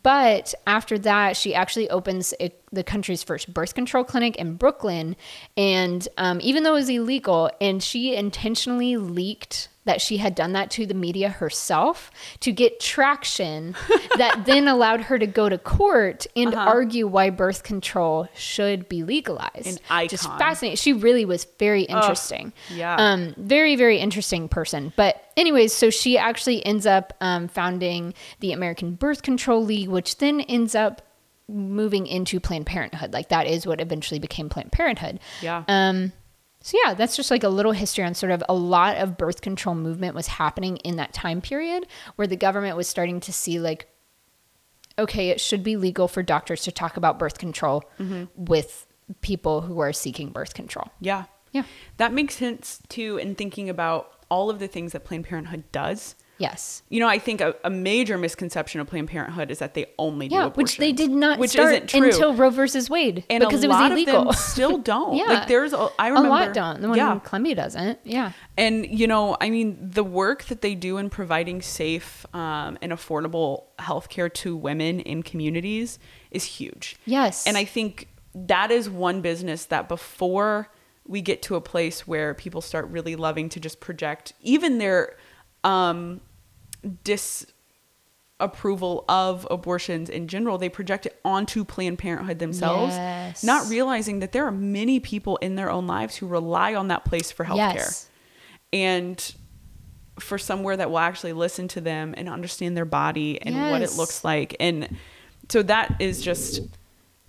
but after that she actually opens a, the country's first birth control clinic in brooklyn and um, even though it was illegal and she intentionally leaked that she had done that to the media herself to get traction *laughs* that then allowed her to go to court and argue why birth control should be legalized. Just fascinating. She really was very interesting. yeah. Um, very, very interesting person. But anyways, so she actually ends up um, founding the American Birth Control League, which then ends up moving into Planned Parenthood. Like that is what eventually became Planned Parenthood. Yeah. Um, so yeah, that's just like a little history on sort of a lot of birth control movement was happening in that time period where the government was starting to see like, okay, it should be legal for doctors to talk about birth control with people who are seeking birth control. Yeah. Yeah. That makes sense too in thinking about all of the things that Planned Parenthood does. Yes. You know, I think a, a major misconception of Planned Parenthood is that they only do Yeah, abortions. which they did not which start isn't true. until Roe versus Wade and because a it was lot illegal. *laughs* Still don't. Yeah. Like there's, a, I remember a lot don't. The one yeah. in Columbia doesn't. Yeah. And you know, I mean, the work that they do in providing safe um, and affordable healthcare to women in communities is huge. Yes. And I think that is one business that before we get to a place where people start really loving to just project even their um, disapproval of abortions in general, they project it onto Planned Parenthood themselves, Yes. not realizing that there are many people in their own lives who rely on that place for healthcare Yes. and for somewhere that will actually listen to them and understand their body and what it looks like and so that is just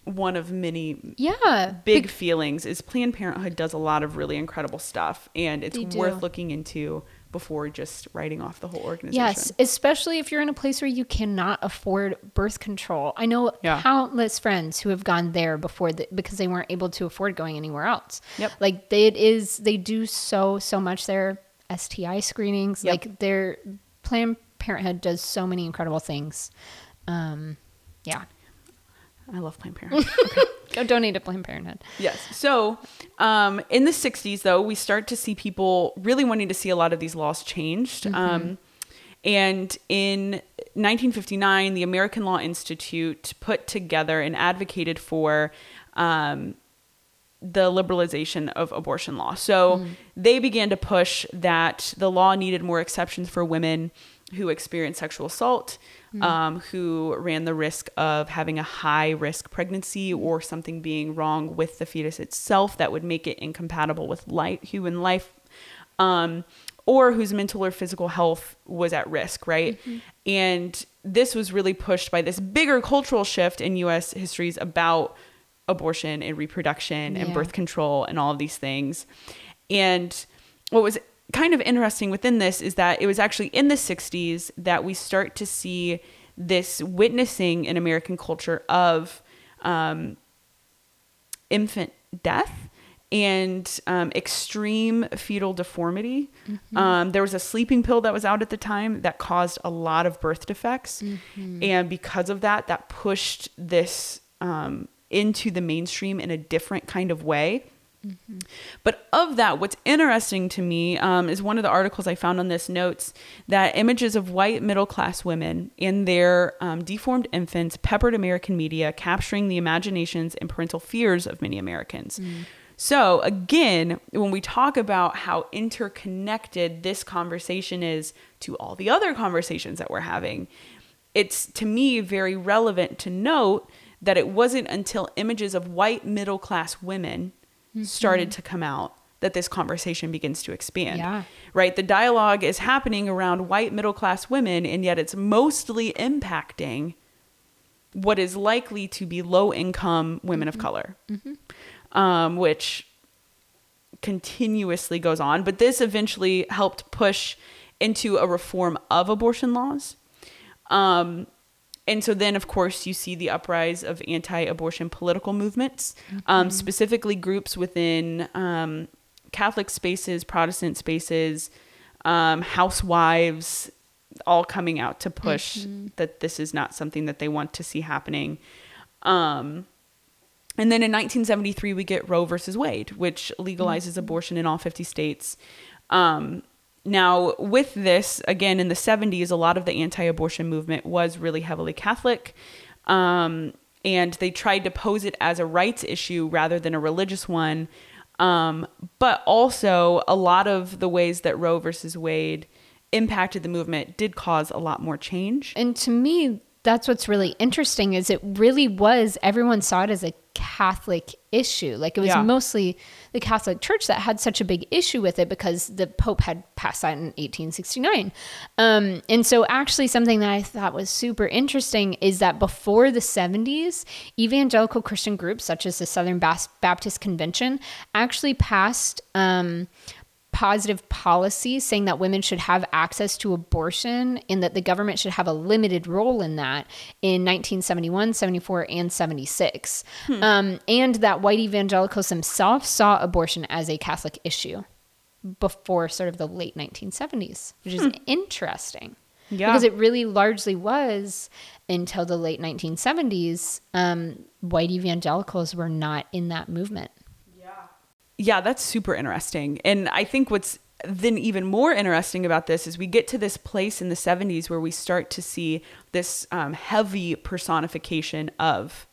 one of many Yeah. big feelings is planned parenthood does a lot of really incredible stuff and it's worth looking into before just writing off the whole organization Yes, especially if you're in a place where you cannot afford birth control. I know Yeah. countless friends who have gone there before the, because they weren't able to afford going anywhere else. Yep. Like they, it is, they do so so much there. STI screenings, Yep. like their Planned Parenthood does so many incredible things. Um, Yeah. I love Planned Parenthood. *laughs* Go donate to Planned Parenthood. Yes. So, um, in the 60s, though, we start to see people really wanting to see a lot of these laws changed. Um, and in 1959, the American Law Institute put together and advocated for um, the liberalization of abortion law. So, they began to push that the law needed more exceptions for women who experienced sexual assault, um, who ran the risk of having a high risk pregnancy or something being wrong with the fetus itself that would make it incompatible with life, human life, um, or whose mental or physical health was at risk, right? And this was really pushed by this bigger cultural shift in US histories about abortion and reproduction and birth control and all of these things. And what was kind of interesting within this is that it was actually in the 60s that we start to see this witnessing in American culture of um, infant death and um, extreme fetal deformity. Um, there was a sleeping pill that was out at the time that caused a lot of birth defects. And because of that, that pushed this um, into the mainstream in a different kind of way. But of that, what's interesting to me um, is one of the articles I found on this notes that images of white middle class women and their um, deformed infants peppered American media, capturing the imaginations and parental fears of many Americans. So, again, when we talk about how interconnected this conversation is to all the other conversations that we're having, it's to me very relevant to note that it wasn't until images of white middle class women started to come out that this conversation begins to expand. Yeah. Right? The dialogue is happening around white middle class women, and yet it's mostly impacting what is likely to be low income women of color, um, which continuously goes on. But this eventually helped push into a reform of abortion laws. Um, and so then, of course, you see the uprise of anti abortion political movements, um, specifically groups within um, Catholic spaces, Protestant spaces, um, housewives, all coming out to push that this is not something that they want to see happening. Um, and then in 1973, we get Roe versus Wade, which legalizes abortion in all 50 states. Um, now, with this, again, in the 70s, a lot of the anti abortion movement was really heavily Catholic. Um, and they tried to pose it as a rights issue rather than a religious one. Um, but also, a lot of the ways that Roe versus Wade impacted the movement did cause a lot more change. And to me, that's what's really interesting is it really was everyone saw it as a Catholic issue. Like it was Yeah. mostly the Catholic Church that had such a big issue with it because the Pope had passed that in 1869. Um, and so, actually, something that I thought was super interesting is that before the 70s, evangelical Christian groups such as the Southern Baptist Convention actually passed. Um, positive policy saying that women should have access to abortion and that the government should have a limited role in that in 1971, 74, and 76. Um, and that white evangelicals themselves saw abortion as a Catholic issue before sort of the late 1970s, which is interesting. Yeah. Because it really largely was until the late 1970s, um, white evangelicals were not in that movement. Yeah, that's super interesting. And I think what's then even more interesting about this is we get to this place in the 70s where we start to see this um, heavy personification of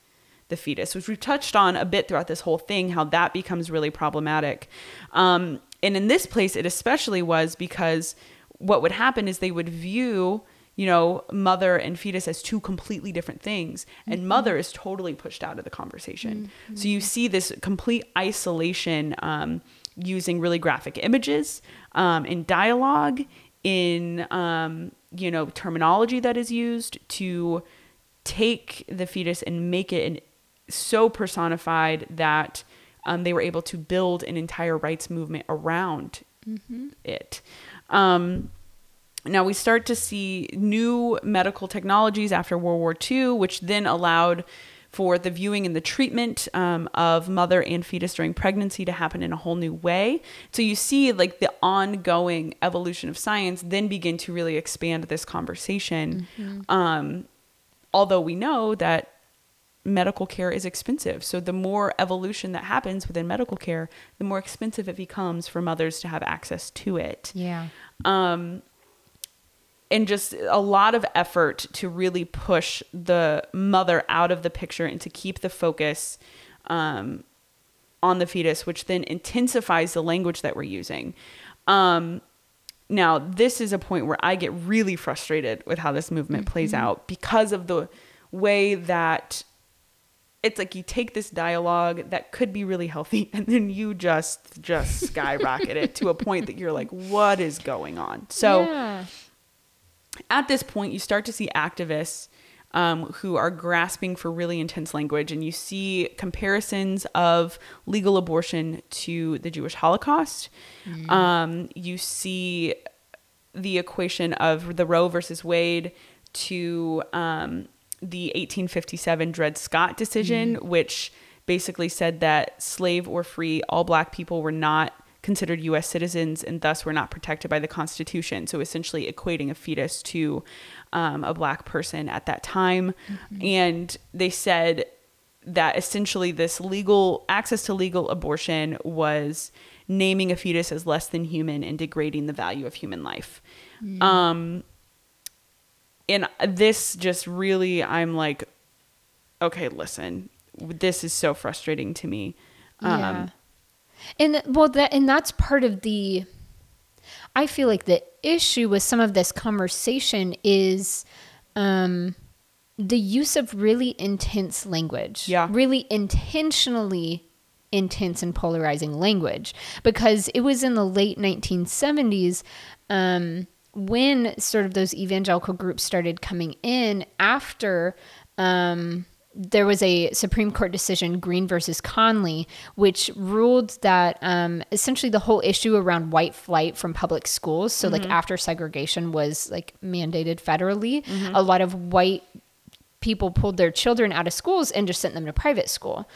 the fetus, which we've touched on a bit throughout this whole thing, how that becomes really problematic. Um, and in this place, it especially was because what would happen is they would view you know, mother and fetus as two completely different things. And mother is totally pushed out of the conversation. So you see this complete isolation um, using really graphic images um, in dialogue, in, um, you know, terminology that is used to take the fetus and make it an, so personified that um, they were able to build an entire rights movement around it. Um, now we start to see new medical technologies after World War II, which then allowed for the viewing and the treatment um, of mother and fetus during pregnancy to happen in a whole new way. So you see, like the ongoing evolution of science then begin to really expand this conversation um, although we know that medical care is expensive. So the more evolution that happens within medical care, the more expensive it becomes for mothers to have access to it. Yeah. Um, and just a lot of effort to really push the mother out of the picture and to keep the focus um, on the fetus, which then intensifies the language that we're using. Um, now, this is a point where I get really frustrated with how this movement plays out because of the way that it's like you take this dialogue that could be really healthy *laughs* and then you just just *laughs* skyrocket it to a point that you're like what is going on so Yeah. At this point, you start to see activists um, who are grasping for really intense language, and you see comparisons of legal abortion to the Jewish Holocaust. Um, you see the equation of the Roe versus Wade to um, the 1857 Dred Scott decision, which basically said that slave or free, all black people were not considered U.S. citizens and thus were not protected by the Constitution. So essentially equating a fetus to um, a black person at that time. And they said that essentially this legal access to legal abortion was naming a fetus as less than human and degrading the value of human life. Um, and this just really, I'm like, okay, listen, this is so frustrating to me. Um, yeah. And well, that and that's part of the. I feel like the issue with some of this conversation is um, the use of really intense language. Yeah. Really intentionally intense and polarizing language because it was in the late 1970s um, when sort of those evangelical groups started coming in after um, there was a Supreme Court decision, Green versus Connally, which ruled that um, essentially the whole issue around white flight from public schools, so like after segregation was like mandated federally, a lot of white people pulled their children out of schools and just sent them to private school.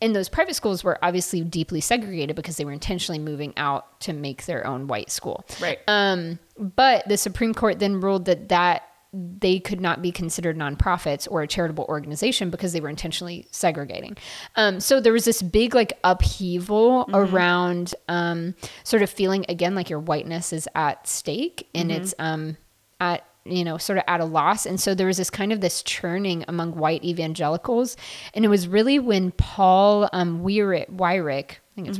And those private schools were obviously deeply segregated because they were intentionally moving out to make their own white school. Right. Um, but the Supreme Court then ruled that that they could not be considered nonprofits or a charitable organization because they were intentionally segregating. Um, so there was this big like upheaval around um, sort of feeling again like your whiteness is at stake and it's um, at you know sort of at a loss. And so there was this kind of this churning among white evangelicals. And it was really when paul um Weyrich, Weyrich i think it's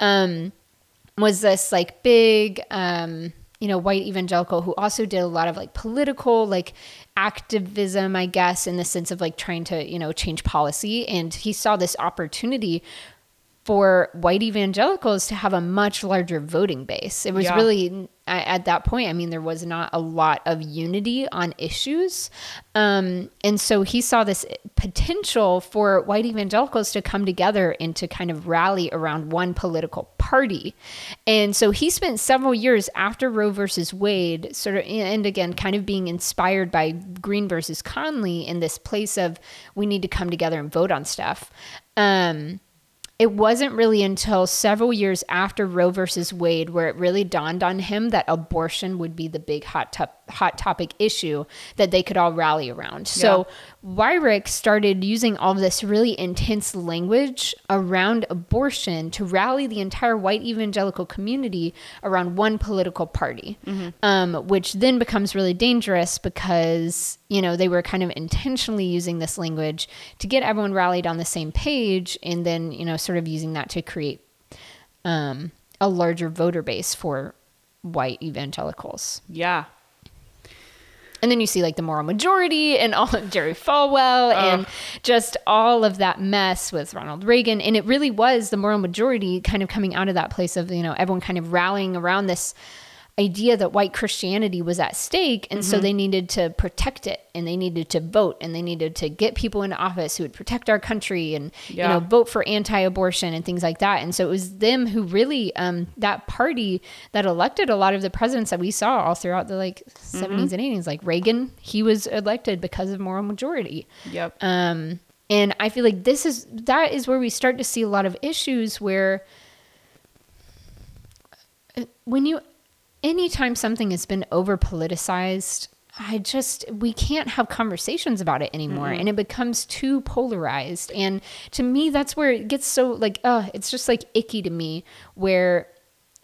um was this like big um you know white evangelical who also did a lot of like political like activism i guess in the sense of like trying to you know change policy. And he saw this opportunity for white evangelicals to have a much larger voting base. It was Yeah. really at that point i mean there was not a lot of unity on issues. Um, and so he saw this potential for white evangelicals to come together and to kind of rally around one political party. And so he spent several years after roe versus wade sort of and again kind of being inspired by green versus connally in this place of we need to come together and vote on stuff. Um, it wasn't really until several years after Roe versus Wade where it really dawned on him that abortion would be the big hot top, hot topic issue that they could all rally around. So Weyrich started using all this really intense language around abortion to rally the entire white evangelical community around one political party, um, which then becomes really dangerous because you know they were kind of intentionally using this language to get everyone rallied on the same page, and then you know sort of using that to create um, a larger voter base for white evangelicals. Yeah. And then you see like the moral majority and all of Jerry Falwell and just all of that mess with Ronald Reagan. And it really was the moral majority kind of coming out of that place of, you know, everyone kind of rallying around this idea that white Christianity was at stake. And so they needed to protect it and they needed to vote and they needed to get people into office who would protect our country and, Yeah. you know, vote for anti-abortion and things like that. And so it was them who really, um, that party that elected a lot of the presidents that we saw all throughout the like 70s and 80s, like Reagan, he was elected because of moral majority. Yep. Um, and I feel like this is that is where we start to see a lot of issues where uh, when you anytime something has been over politicized I just we can't have conversations about it anymore and it becomes too polarized. And to me that's where it gets so like uh it's just like icky to me where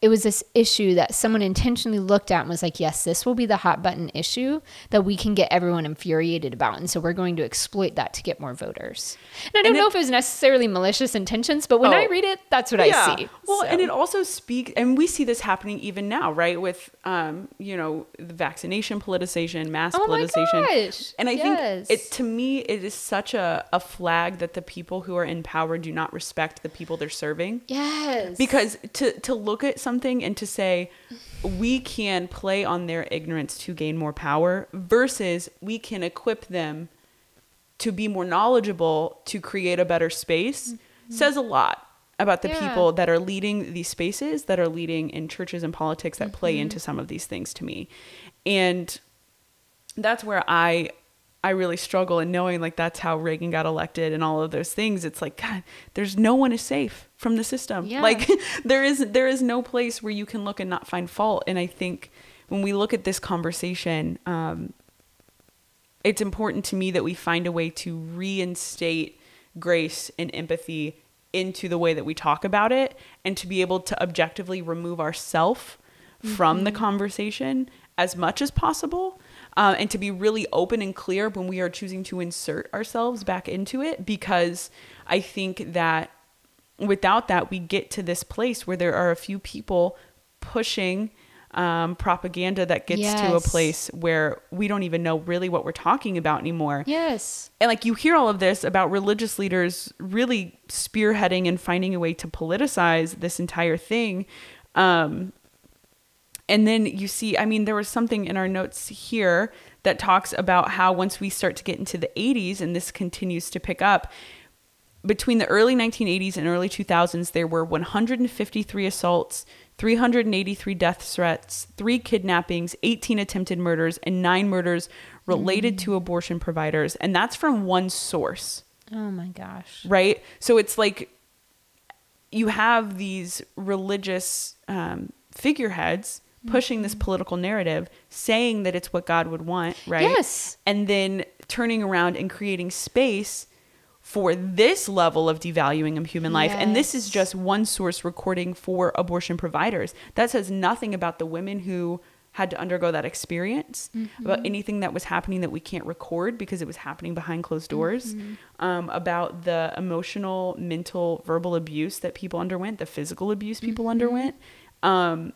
it was this issue that someone intentionally looked at and was like, yes, this will be the hot button issue that we can get everyone infuriated about. And so we're going to exploit that to get more voters. And I don't And know it- if it was necessarily malicious intentions, but when I Oh. read it, that's what I see. Well, So- and it also speaks, and we see this happening even now, right? With, um, you know, the vaccination politicization, mass Oh my politicization. gosh, And I yes. think it, to me, it is such a, a flag that the people who are in power do not respect the people they're serving. yes. Because to, to look at something and to say, we can play on their ignorance to gain more power versus we can equip them to be more knowledgeable to create a better space mm-hmm. says a lot about the Yeah. people that are leading these spaces that are leading in churches and politics that play mm-hmm. into some of these things to me. And that's where i i really struggle in knowing like that's how reagan got elected and all of those things. It's like god there's no one is safe from the system. Yeah. like *laughs* there is there is no place where you can look and not find fault. And i think when we look at this conversation um, it's important to me that we find a way to reinstate grace and empathy into the way that we talk about it and to be able to objectively remove ourself from the conversation as much as possible uh, and to be really open and clear when we are choosing to insert ourselves back into it because i think that without that we get to this place where there are a few people pushing um, propaganda that gets to a place where we don't even know really what we're talking about anymore. Yes. and like you hear all of this about religious leaders really spearheading and finding a way to politicize this entire thing. Um and then you see i mean there was something in our notes here that talks about how once we start to get into the 80s and this continues to pick up between the early 1980s and early 2000s, there were 153 assaults, 383 death threats, three kidnappings, 18 attempted murders, and nine murders related to abortion providers. And that's from one source, Oh my gosh. right? So it's like you have these religious um, figureheads pushing this political narrative, saying that it's what God would want, right? Yes. and then turning around and creating space for this level of devaluing of human life. And this is just one source recording for abortion providers. That says nothing about the women who had to undergo that experience, about anything that was happening that we can't record because it was happening behind closed doors, um, about the emotional, mental, verbal abuse that people underwent, the physical abuse people underwent. Um,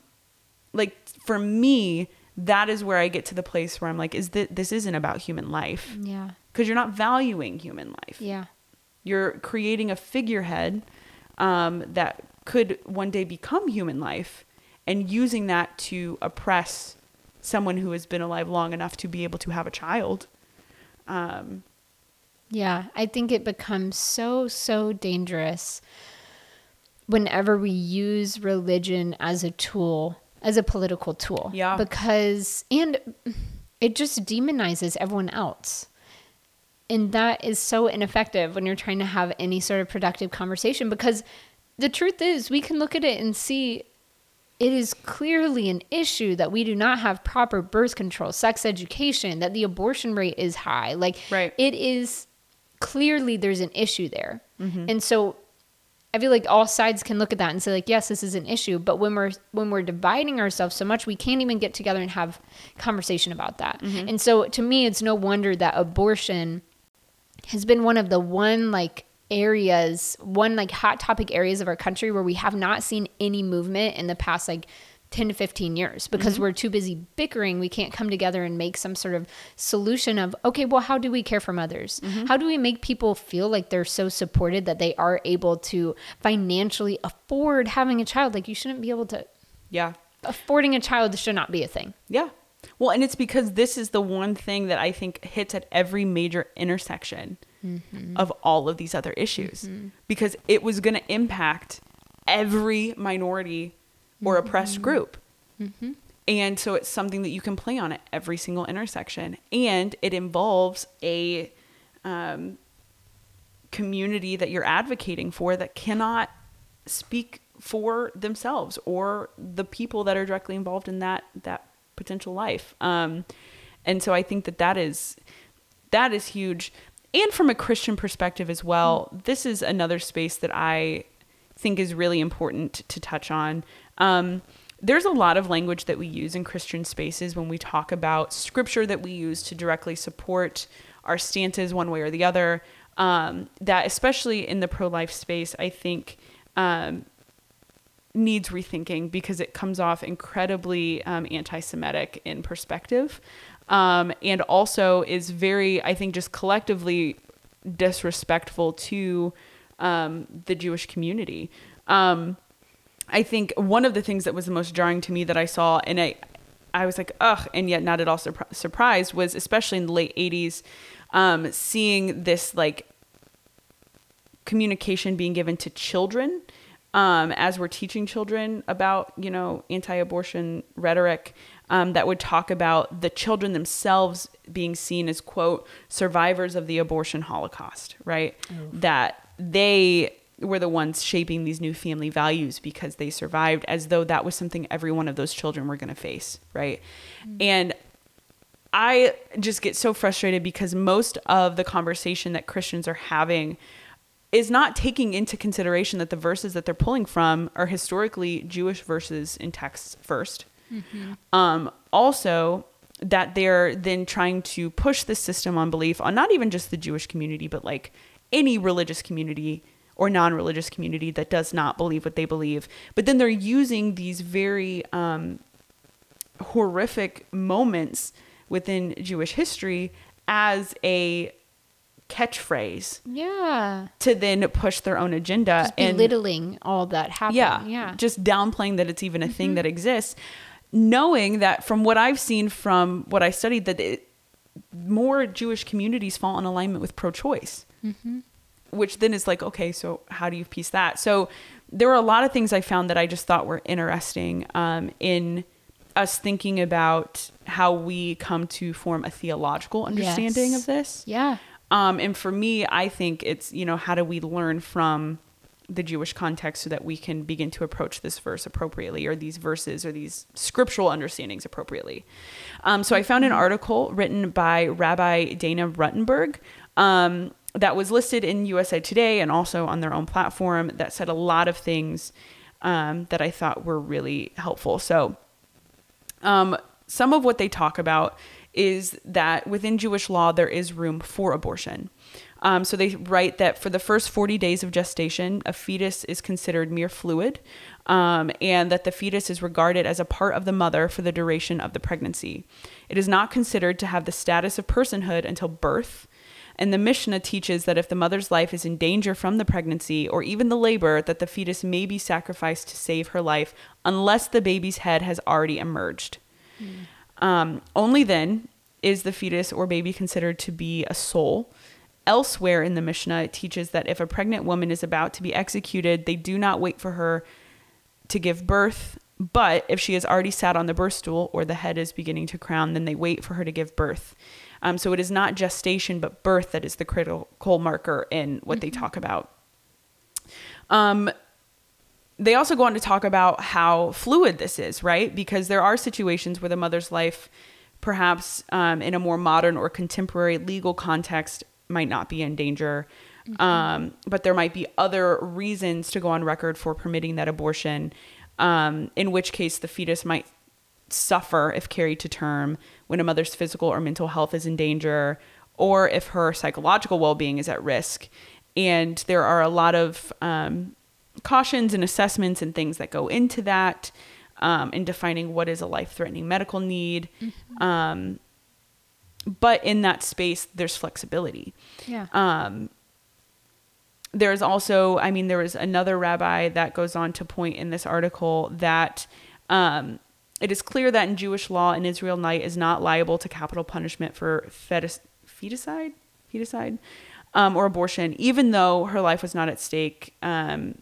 like for me, that is where I get to the place where I'm like, is that this isn't about human life Yeah. because you're not valuing human life. Yeah. You're creating a figurehead um, that could one day become human life and using that to oppress someone who has been alive long enough to be able to have a child. Um, Yeah, I think it becomes so, so dangerous whenever we use religion as a tool, as a political tool. Yeah. Because, and it just demonizes everyone else. And that is so ineffective when you're trying to have any sort of productive conversation because the truth is, we can look at it and see it is clearly an issue that we do not have proper birth control, sex education, that the abortion rate is high. Like, Right. it is clearly there's an issue there. Mm-hmm. And so I feel like all sides can look at that and say like, yes, this is an issue. But when we're when we're dividing ourselves so much, we can't even get together and have conversation about that. Mm-hmm. And so to me, it's no wonder that abortion has been one of the one like areas, one like hot topic areas of our country where we have not seen any movement in the past like 10 to 15 years because mm-hmm. we're too busy bickering. We can't come together and make some sort of solution of, okay, well, how do we care for mothers? Mm-hmm. How do we make people feel like they're so supported that they are able to financially afford having a child? Like, you shouldn't be able to, yeah. affording a child should not be a thing. Yeah. Well, and it's because this is the one thing that I think hits at every major intersection mm-hmm. of all of these other issues because it was going to impact every minority or oppressed group. And so it's something that you can play on at every single intersection. And it involves a um, community that you're advocating for that cannot speak for themselves or the people that are directly involved in that that potential life. Um, and so I think that that is that is huge. And from a Christian perspective as well, this is another space that I think is really important to touch on. Um, there's a lot of language that we use in Christian spaces when we talk about scripture that we use to directly support our stances one way or the other. Um, that, especially in the pro life space, I think um, needs rethinking because it comes off incredibly um, anti Semitic in perspective. Um, and also is very, I think, just collectively disrespectful to um, the Jewish community. Um, I think one of the things that was the most jarring to me that I saw, and I, I was like, ugh, and yet not at all surpri- surprised, was especially in the late 80s, um, seeing this like communication being given to children um, as we're teaching children about, you know, anti abortion rhetoric. Um, that would talk about the children themselves being seen as quote survivors of the abortion holocaust right that they were the ones shaping these new family values because they survived as though that was something every one of those children were going to face right? And i just get so frustrated because most of the conversation that christians are having is not taking into consideration that the verses that they're pulling from are historically jewish verses in texts 1st um, also that they're then trying to push the system on belief on not even just the Jewish community, but like any religious community or non-religious community that does not believe what they believe. But then they're using these very um, horrific moments within Jewish history as a catchphrase Yeah. to then push their own agenda Just belittling all that happened. yeah Yeah. just downplaying that it's even a thing that exists knowing that from what i've seen from what i studied that it, more jewish communities fall in alignment with pro-choice which then is like okay so how do you piece that so there were a lot of things i found that i just thought were interesting um, in us thinking about how we come to form a theological understanding Yes. of this yeah. um, and for me, I think it's, you know, how do we learn from the Jewish context so that we can begin to approach this verse appropriately or these verses or these scriptural understandings appropriately. Um, so I found an article written by Rabbi Dana Ruttenberg um, that was listed in USA Today and also on their own platform that said a lot of things um, that I thought were really helpful. So um, some of what they talk about is that within Jewish law, there is room for abortion. Um, so they write that for the first 40 days of gestation, a fetus is considered mere fluid, um, and that the fetus is regarded as a part of the mother for the duration of the pregnancy. It is not considered to have the status of personhood until birth. And the Mishnah teaches that if the mother's life is in danger from the pregnancy or even the labor, that the fetus may be sacrificed to save her life unless the baby's head has already emerged. Um, only then is the fetus or baby considered to be a soul. Elsewhere in the Mishnah, it teaches that if a pregnant woman is about to be executed, they do not wait for her to give birth. But if she has already sat on the birth stool or the head is beginning to crown, then they wait for her to give birth. Um, so it is not gestation, but birth that is the critical marker in what they talk about. Um, they also go on to talk about how fluid this is, right? Because there are situations where the mother's life, perhaps um, in a more modern or contemporary legal context, might not be in danger. Um, but there might be other reasons to go on record for permitting that abortion, um, in which case the fetus might suffer if carried to term when a mother's physical or mental health is in danger or if her psychological well-being is at risk. And there are a lot of um, cautions and assessments and things that go into that um, in defining what is a life-threatening medical need. Um, but in that space there's flexibility. Yeah. um, there's also, I mean, there was another rabbi that goes on to point in this article that um, it is clear that in Jewish law, an Israelite is not liable to capital punishment for fetus, feticide, feticide, um, or abortion, even though her life was not at stake. Um,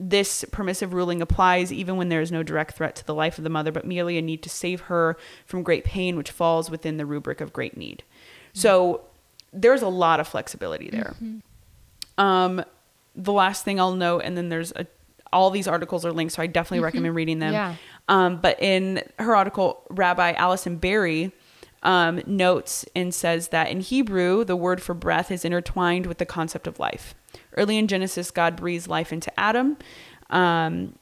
this permissive ruling applies even when there is no direct threat to the life of the mother, but merely a need to save her from great pain, which falls within the rubric of great need. So there's a lot of flexibility there. Um, the last thing I'll note, and then there's a, all these articles are linked, so I definitely recommend reading them. Yeah. Um, but in her article, Rabbi Allison Berry um, notes and says that in Hebrew, the word for breath is intertwined with the concept of life. Early in Genesis, God breathes life into Adam. Um,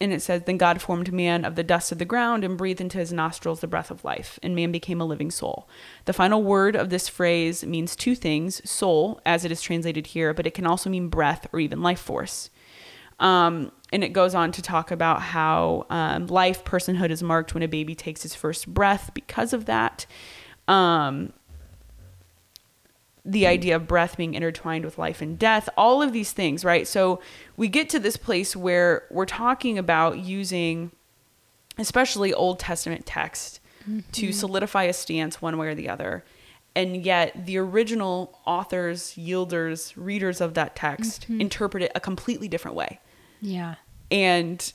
and it says, Then God formed man of the dust of the ground and breathed into his nostrils the breath of life, and man became a living soul. The final word of this phrase means two things soul, as it is translated here, but it can also mean breath or even life force. Um, and it goes on to talk about how um, life, personhood is marked when a baby takes his first breath because of that. Um, the idea of breath being intertwined with life and death, all of these things, right? So we get to this place where we're talking about using, especially Old Testament text, mm-hmm. to solidify a stance one way or the other. And yet, the original authors, yielders, readers of that text mm-hmm. interpret it a completely different way. Yeah. And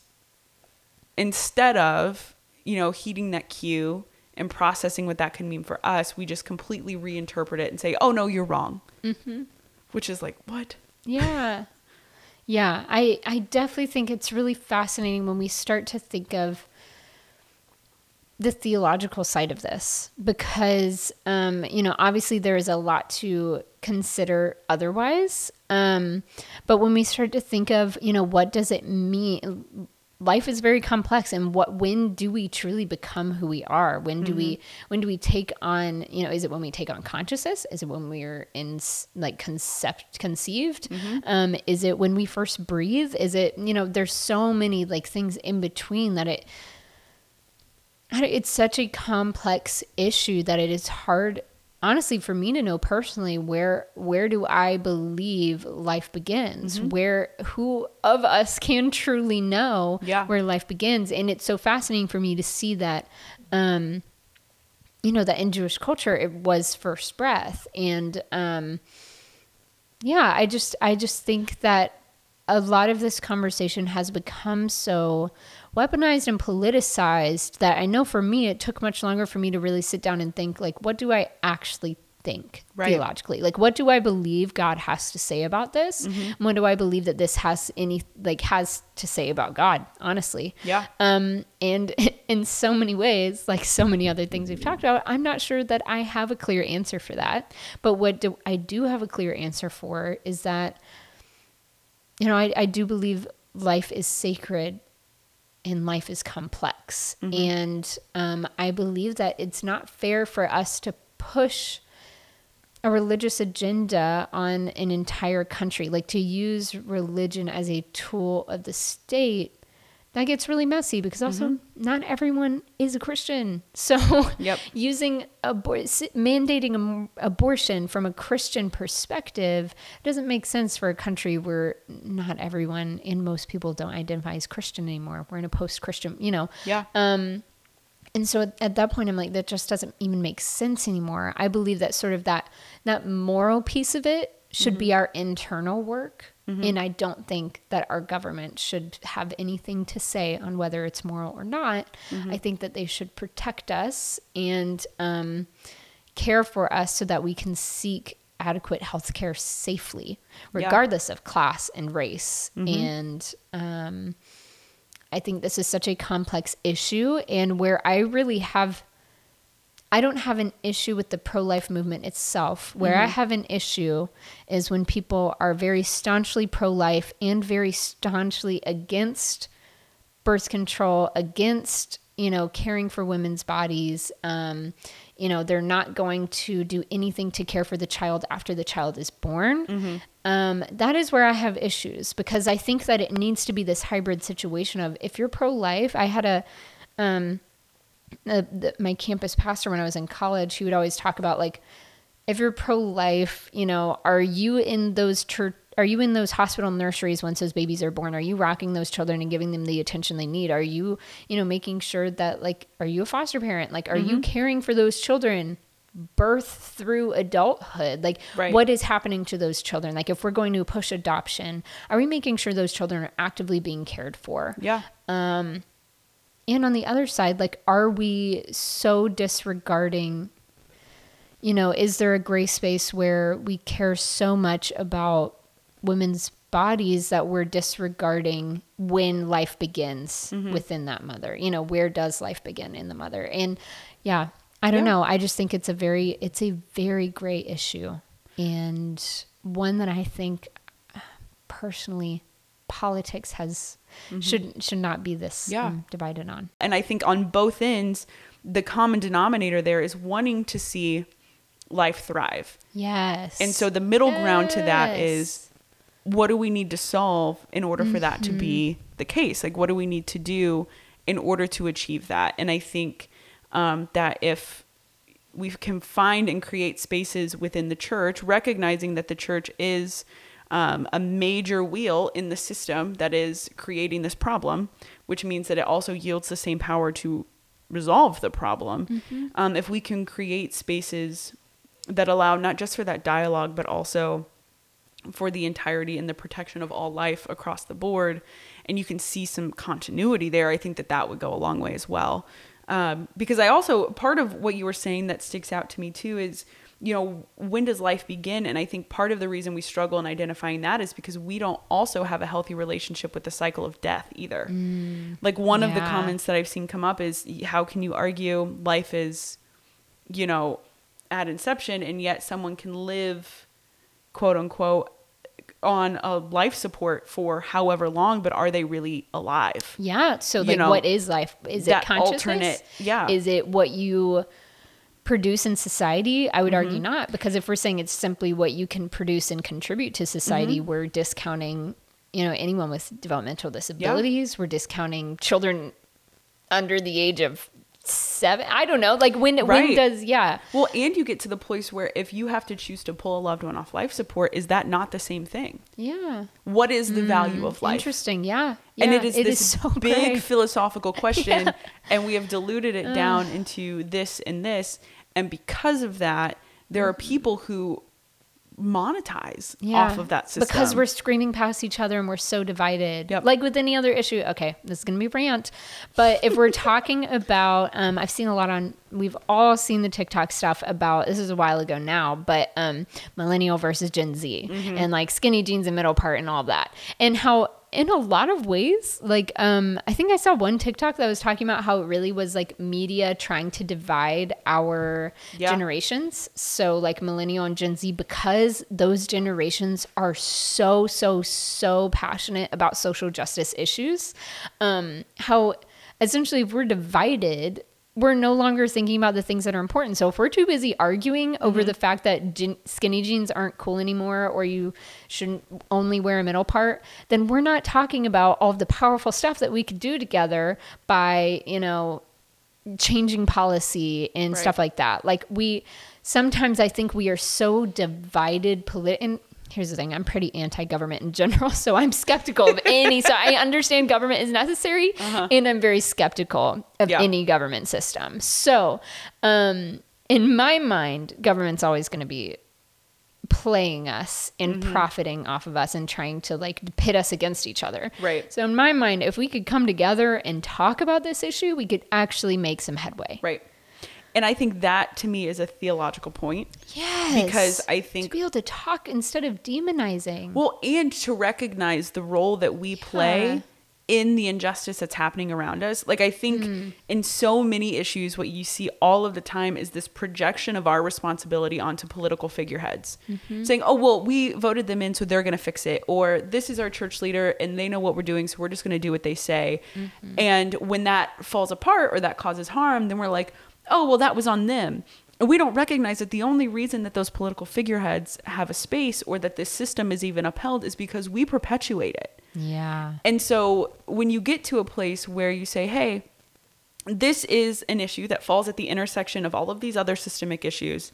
instead of, you know, heeding that cue and processing what that can mean for us, we just completely reinterpret it and say, "Oh no, you're wrong," mm-hmm. which is like what? Yeah, yeah. I I definitely think it's really fascinating when we start to think of the theological side of this because um, you know obviously there is a lot to consider otherwise. Um, but when we start to think of you know what does it mean? Life is very complex and what when do we truly become who we are? When do mm-hmm. we when do we take on you know is it when we take on consciousness? Is it when we're in like concept conceived? Mm-hmm. um is it when we first breathe? Is it you know there's so many like things in between that it it's such a complex issue that it is hard honestly for me to know personally where where do i believe life begins mm-hmm. where who of us *laughs* can truly know yeah. where life begins and it's so fascinating for me to see that um you know that in jewish culture it was first breath and um yeah i just i just think that a lot of this conversation has become so weaponized and politicized that I know for me it took much longer for me to really sit down and think like what do I actually think right. theologically? Like what do i believe god has to say about this? Mm-hmm. what do i believe that this has any like has to say about god honestly? Yeah. Um and *laughs* in so many ways like so many other things we've talked about i'm not sure that i have a clear answer for that. But what do i do have a clear answer for is that you know i, I do believe life is sacred and life is complex. Mm-hmm. And um, I believe that it's not fair for us to push a religious agenda on an entire country, like to use religion as a tool of the state that gets really messy because also mm-hmm. not everyone is a Christian. *laughs* So yep. using abor- mandating abortion from a Christian perspective doesn't make sense for a country where not everyone and most people don't identify as Christian anymore. We're in a post-Christian, you know. Yeah. Um and so at that point I'm like that just doesn't even make sense anymore. I believe that sort of that that moral piece of it should mm-hmm. be our internal work Mm-hmm. And I don't think that our government should have anything to say on whether it's moral or not. Mm-hmm. I think that they should protect us and um, care for us so that we can seek adequate health care safely, regardless yeah. of class and race. Mm-hmm. And um, I think this is such a complex issue, and where I really have I don't have an issue with the pro life movement itself. Where mm-hmm. I have an issue is when people are very staunchly pro life and very staunchly against birth control, against, you know, caring for women's bodies. Um, you know, they're not going to do anything to care for the child after the child is born. Mm-hmm. Um, that is where I have issues because I think that it needs to be this hybrid situation of if you're pro life, I had a, um, uh, the, my campus pastor when I was in college, he would always talk about like, if you're pro-life, you know, are you in those church? Are you in those hospital nurseries once those babies are born? Are you rocking those children and giving them the attention they need? Are you, you know, making sure that like, are you a foster parent? Like, are mm-hmm. you caring for those children? birth through adulthood like right. what is happening to those children like if we're going to push adoption are we making sure those children are actively being cared for yeah um and on the other side like are we so disregarding you know is there a gray space where we care so much about women's bodies that we're disregarding when life begins Mm-hmm. within that mother. You know, where does life begin in the mother? And yeah, I don't Yeah. know. I just think it's a very it's a very gray issue and one that I think personally politics has should should not be this Mm-hmm. Yeah. um, divided on. And I think on both ends, the common denominator there is wanting to see life thrive. Yes. And so the middle ground to that is what do we need to solve in order for that to be Mm-hmm. the case? Like, what do we need to do in order to achieve that? And I think um, that if we can find and create spaces within the church, recognizing that the church is um, a major wheel in the system that is creating this problem, which means that it also yields the same power to resolve the problem. Um, if we can create spaces that allow not just for that dialogue, but also for the entirety and the protection of all life across the board, and you can see some continuity there, I think that that would go a long way as well. Um, because I also, part of what you were saying that sticks out to me too is, you know, when does life begin? And I think part of the reason we struggle in identifying that is because we don't also have a healthy relationship with the cycle of death either. Mm. like one of the comments that I've seen come up is, how can you argue life is, you know, at inception and yet someone can live quote unquote on a life support for however long but are they really alive Yeah. So, you like, know, what is life? Is it consciousness? alternate- yeah. Is it what you produce in society? I would Mm-hmm. argue not, because if we're saying it's simply what you can produce and contribute to society, Mm-hmm. we're discounting, you know, anyone with developmental disabilities. We're discounting children under the age of seven. I don't know. Like when when does yeah? well and you get to the place where if you have to choose to pull a loved one off life support is that not the same thing Yeah. what is the value of life Interesting. Yeah. and Yeah, it is this *laughs* so big philosophical *laughs* question and we have diluted it down into this and this and because of that there are people who monetize off of that system Because we're screaming past each other and we're so divided. Yep. Like with any other issue. Okay, this is going to be rant. But if we're *laughs* talking about, um, I've seen a lot on, we've all seen the TikTok stuff about, this is a while ago now, but um, millennial versus Gen Z Mm-hmm. and like skinny jeans and middle part and all that. And how, in a lot of ways, like um, I think I saw one TikTok that was talking about how it really was like media trying to divide our Yeah. generations. So like millennial and Gen Z, because those generations are so, so, so passionate about social justice issues. Um, how essentially if we're divided, we're no longer thinking about the things that are important. So if we're too busy arguing over mm-hmm. the fact that skinny jeans aren't cool anymore or you shouldn't only wear a middle part, then we're not talking about all of the powerful stuff that we could do together by, you know, changing policy and Right. stuff like that. Like we sometimes I think we are so divided and here's the thing, I'm pretty anti-government in general, *laughs* so I'm skeptical of any so I understand government is necessary and I'm very skeptical of Yeah. any government system. So, um in my mind, government's always going to be playing us and profiting off of us and trying to like pit us against each other. Right. So in my mind, if we could come together and talk about this issue, we could actually make some headway. Right. And I think that to me is a theological point. Yes. Because I think to be able to talk instead of demonizing. well, and to recognize the role that we play in the injustice that's happening around us. Like, I think Hmm. in so many issues, what you see all of the time is this projection of our responsibility onto political figureheads, Mm-hmm. saying, oh, well, we voted them in, so they're going to fix it. Or this is our church leader, and they know what we're doing, so we're just going to do what they say. Mm-hmm. And when that falls apart or that causes harm, then we're like, oh, well, that was on them. And we don't recognize that the only reason that those political figureheads have a space or that this system is even upheld is because we perpetuate it. yeah. And so when you get to a place where you say, hey, this is an issue that falls at the intersection of all of these other systemic issues.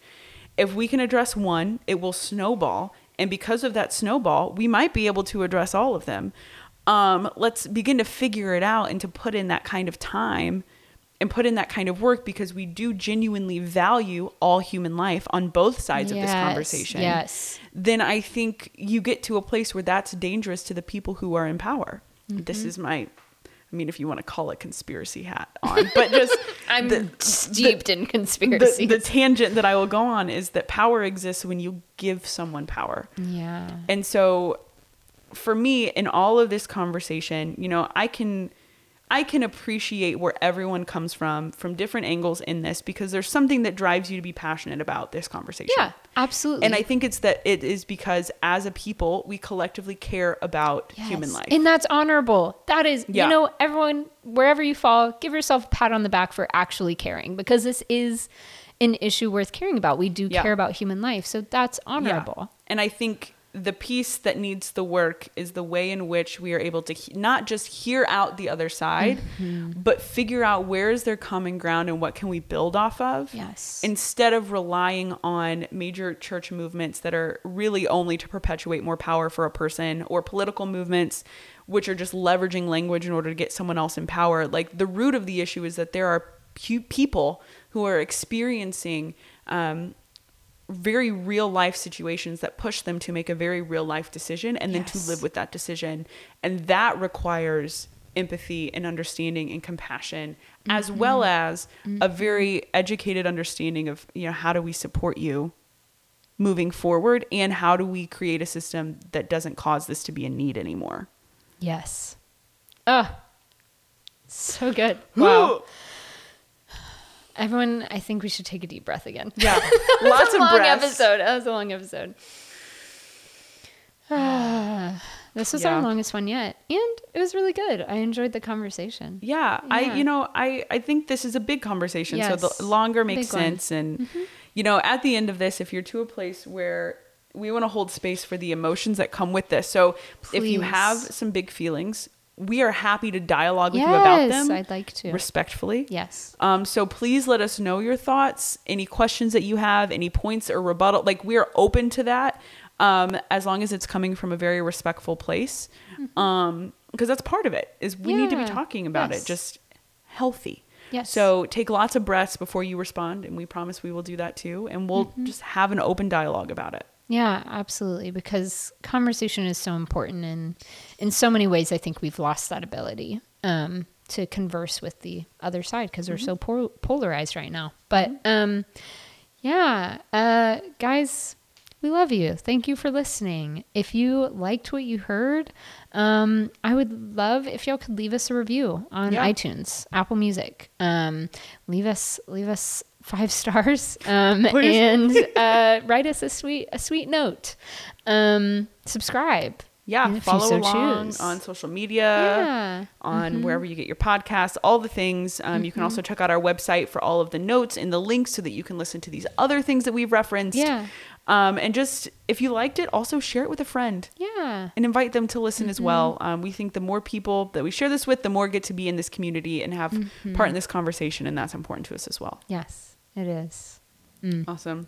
If we can address one, it will snowball. And because of that snowball, we might be able to address all of them. Um, let's begin to figure it out and to put in that kind of time and put in that kind of work because we do genuinely value all human life on both sides of this conversation. yes. Then I think you get to a place where that's dangerous to the people who are in power. This Mm-hmm. is my, I mean, if you want to call it conspiracy hat on, but just *laughs* I'm the- steeped in the, conspiracy. the tangent that I will go on is that power exists when you give someone power. yeah. And so for me in all of this conversation, you know, I can I can appreciate where everyone comes from from different angles in this because there's something that drives you to be passionate about this conversation. Yeah, absolutely. And I think it's that it is because as a people, we collectively care about human life. And that's honorable. That is, Yeah. you know, everyone, wherever you fall, give yourself a pat on the back for actually caring because this is an issue worth caring about. We do Yeah. care about human life. So that's Yeah. honorable. And I think the piece that needs the work is the way in which we are able to he- not just hear out the other side, Mm-hmm. but figure out where is their common ground and what can we build off of. Yes. Instead of relying on major church movements that are really only to perpetuate more power for a person or political movements which are just leveraging language in order to get someone else in power. Like the root of the issue is that there are pu- people who are experiencing um, very real life situations that push them to make a very real life decision and then to live with that decision. And that requires empathy and understanding and compassion as Mm-hmm. well as a very educated understanding of you know how do we support you moving forward and how do we create a system that doesn't cause this to be a need anymore Yes. Oh, so good. *gasps* Wow. Everyone, I think we should take a deep breath again. yeah *laughs* lots of long breaths episode. That was a long episode. *sighs* this was Yeah. our longest one yet, and it was really good. I enjoyed the conversation. Yeah, I you know I I think this is a big conversation. So the longer makes Big one. Mm-hmm. sense, and you know at the end of this, if you're to a place where we want to hold space for the emotions that come with this, so if you have some big feelings, we are happy to dialogue with you about Yes, them. I'd like to. respectfully. Yes. Um, so please let us know your thoughts, any questions that you have, any points or rebuttal. Like we are open to that, um, as long as it's coming from a very respectful place. Um, because that's part of it. Is we need to be Mm-hmm. Talking about Yes. it, just healthy. Yes. So take lots of breaths before you respond, and we promise we will do that too. And we'll Mm-hmm. just have an open dialogue about it. Yeah, absolutely. Because conversation is so important, and in so many ways, I think we've lost that ability um, to converse with the other side because we're so pol- polarized right now. But um, yeah, uh, guys, we love you. Thank you for listening. If you liked what you heard, um, I would love if y'all could leave us a review on Yeah. iTunes, Apple Music. Um, leave us leave us five stars um, *laughs* and uh, write us a sweet a sweet note. Um, subscribe. Yeah, follow so along choose. on social media. Yeah. on wherever you get your podcasts, all the things. Um, You can also check out our website for all of the notes and the links so that you can listen to these other things that we've referenced. Yeah. Um, and just if you liked it, also share it with a friend Yeah. and invite them to listen as well. Um, we think the more people that we share this with, the more get to be in this community and have part in this conversation, and that's important to us as well. Yes, it is. Mm. Awesome.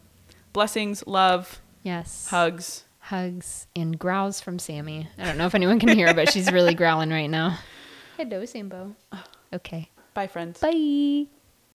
Blessings, love, Yes. hugs. Hugs and growls from Sammy. I don't know if anyone can hear, but she's really *laughs* growling right now. Hello, Sambo. Okay. Bye, friends. Bye.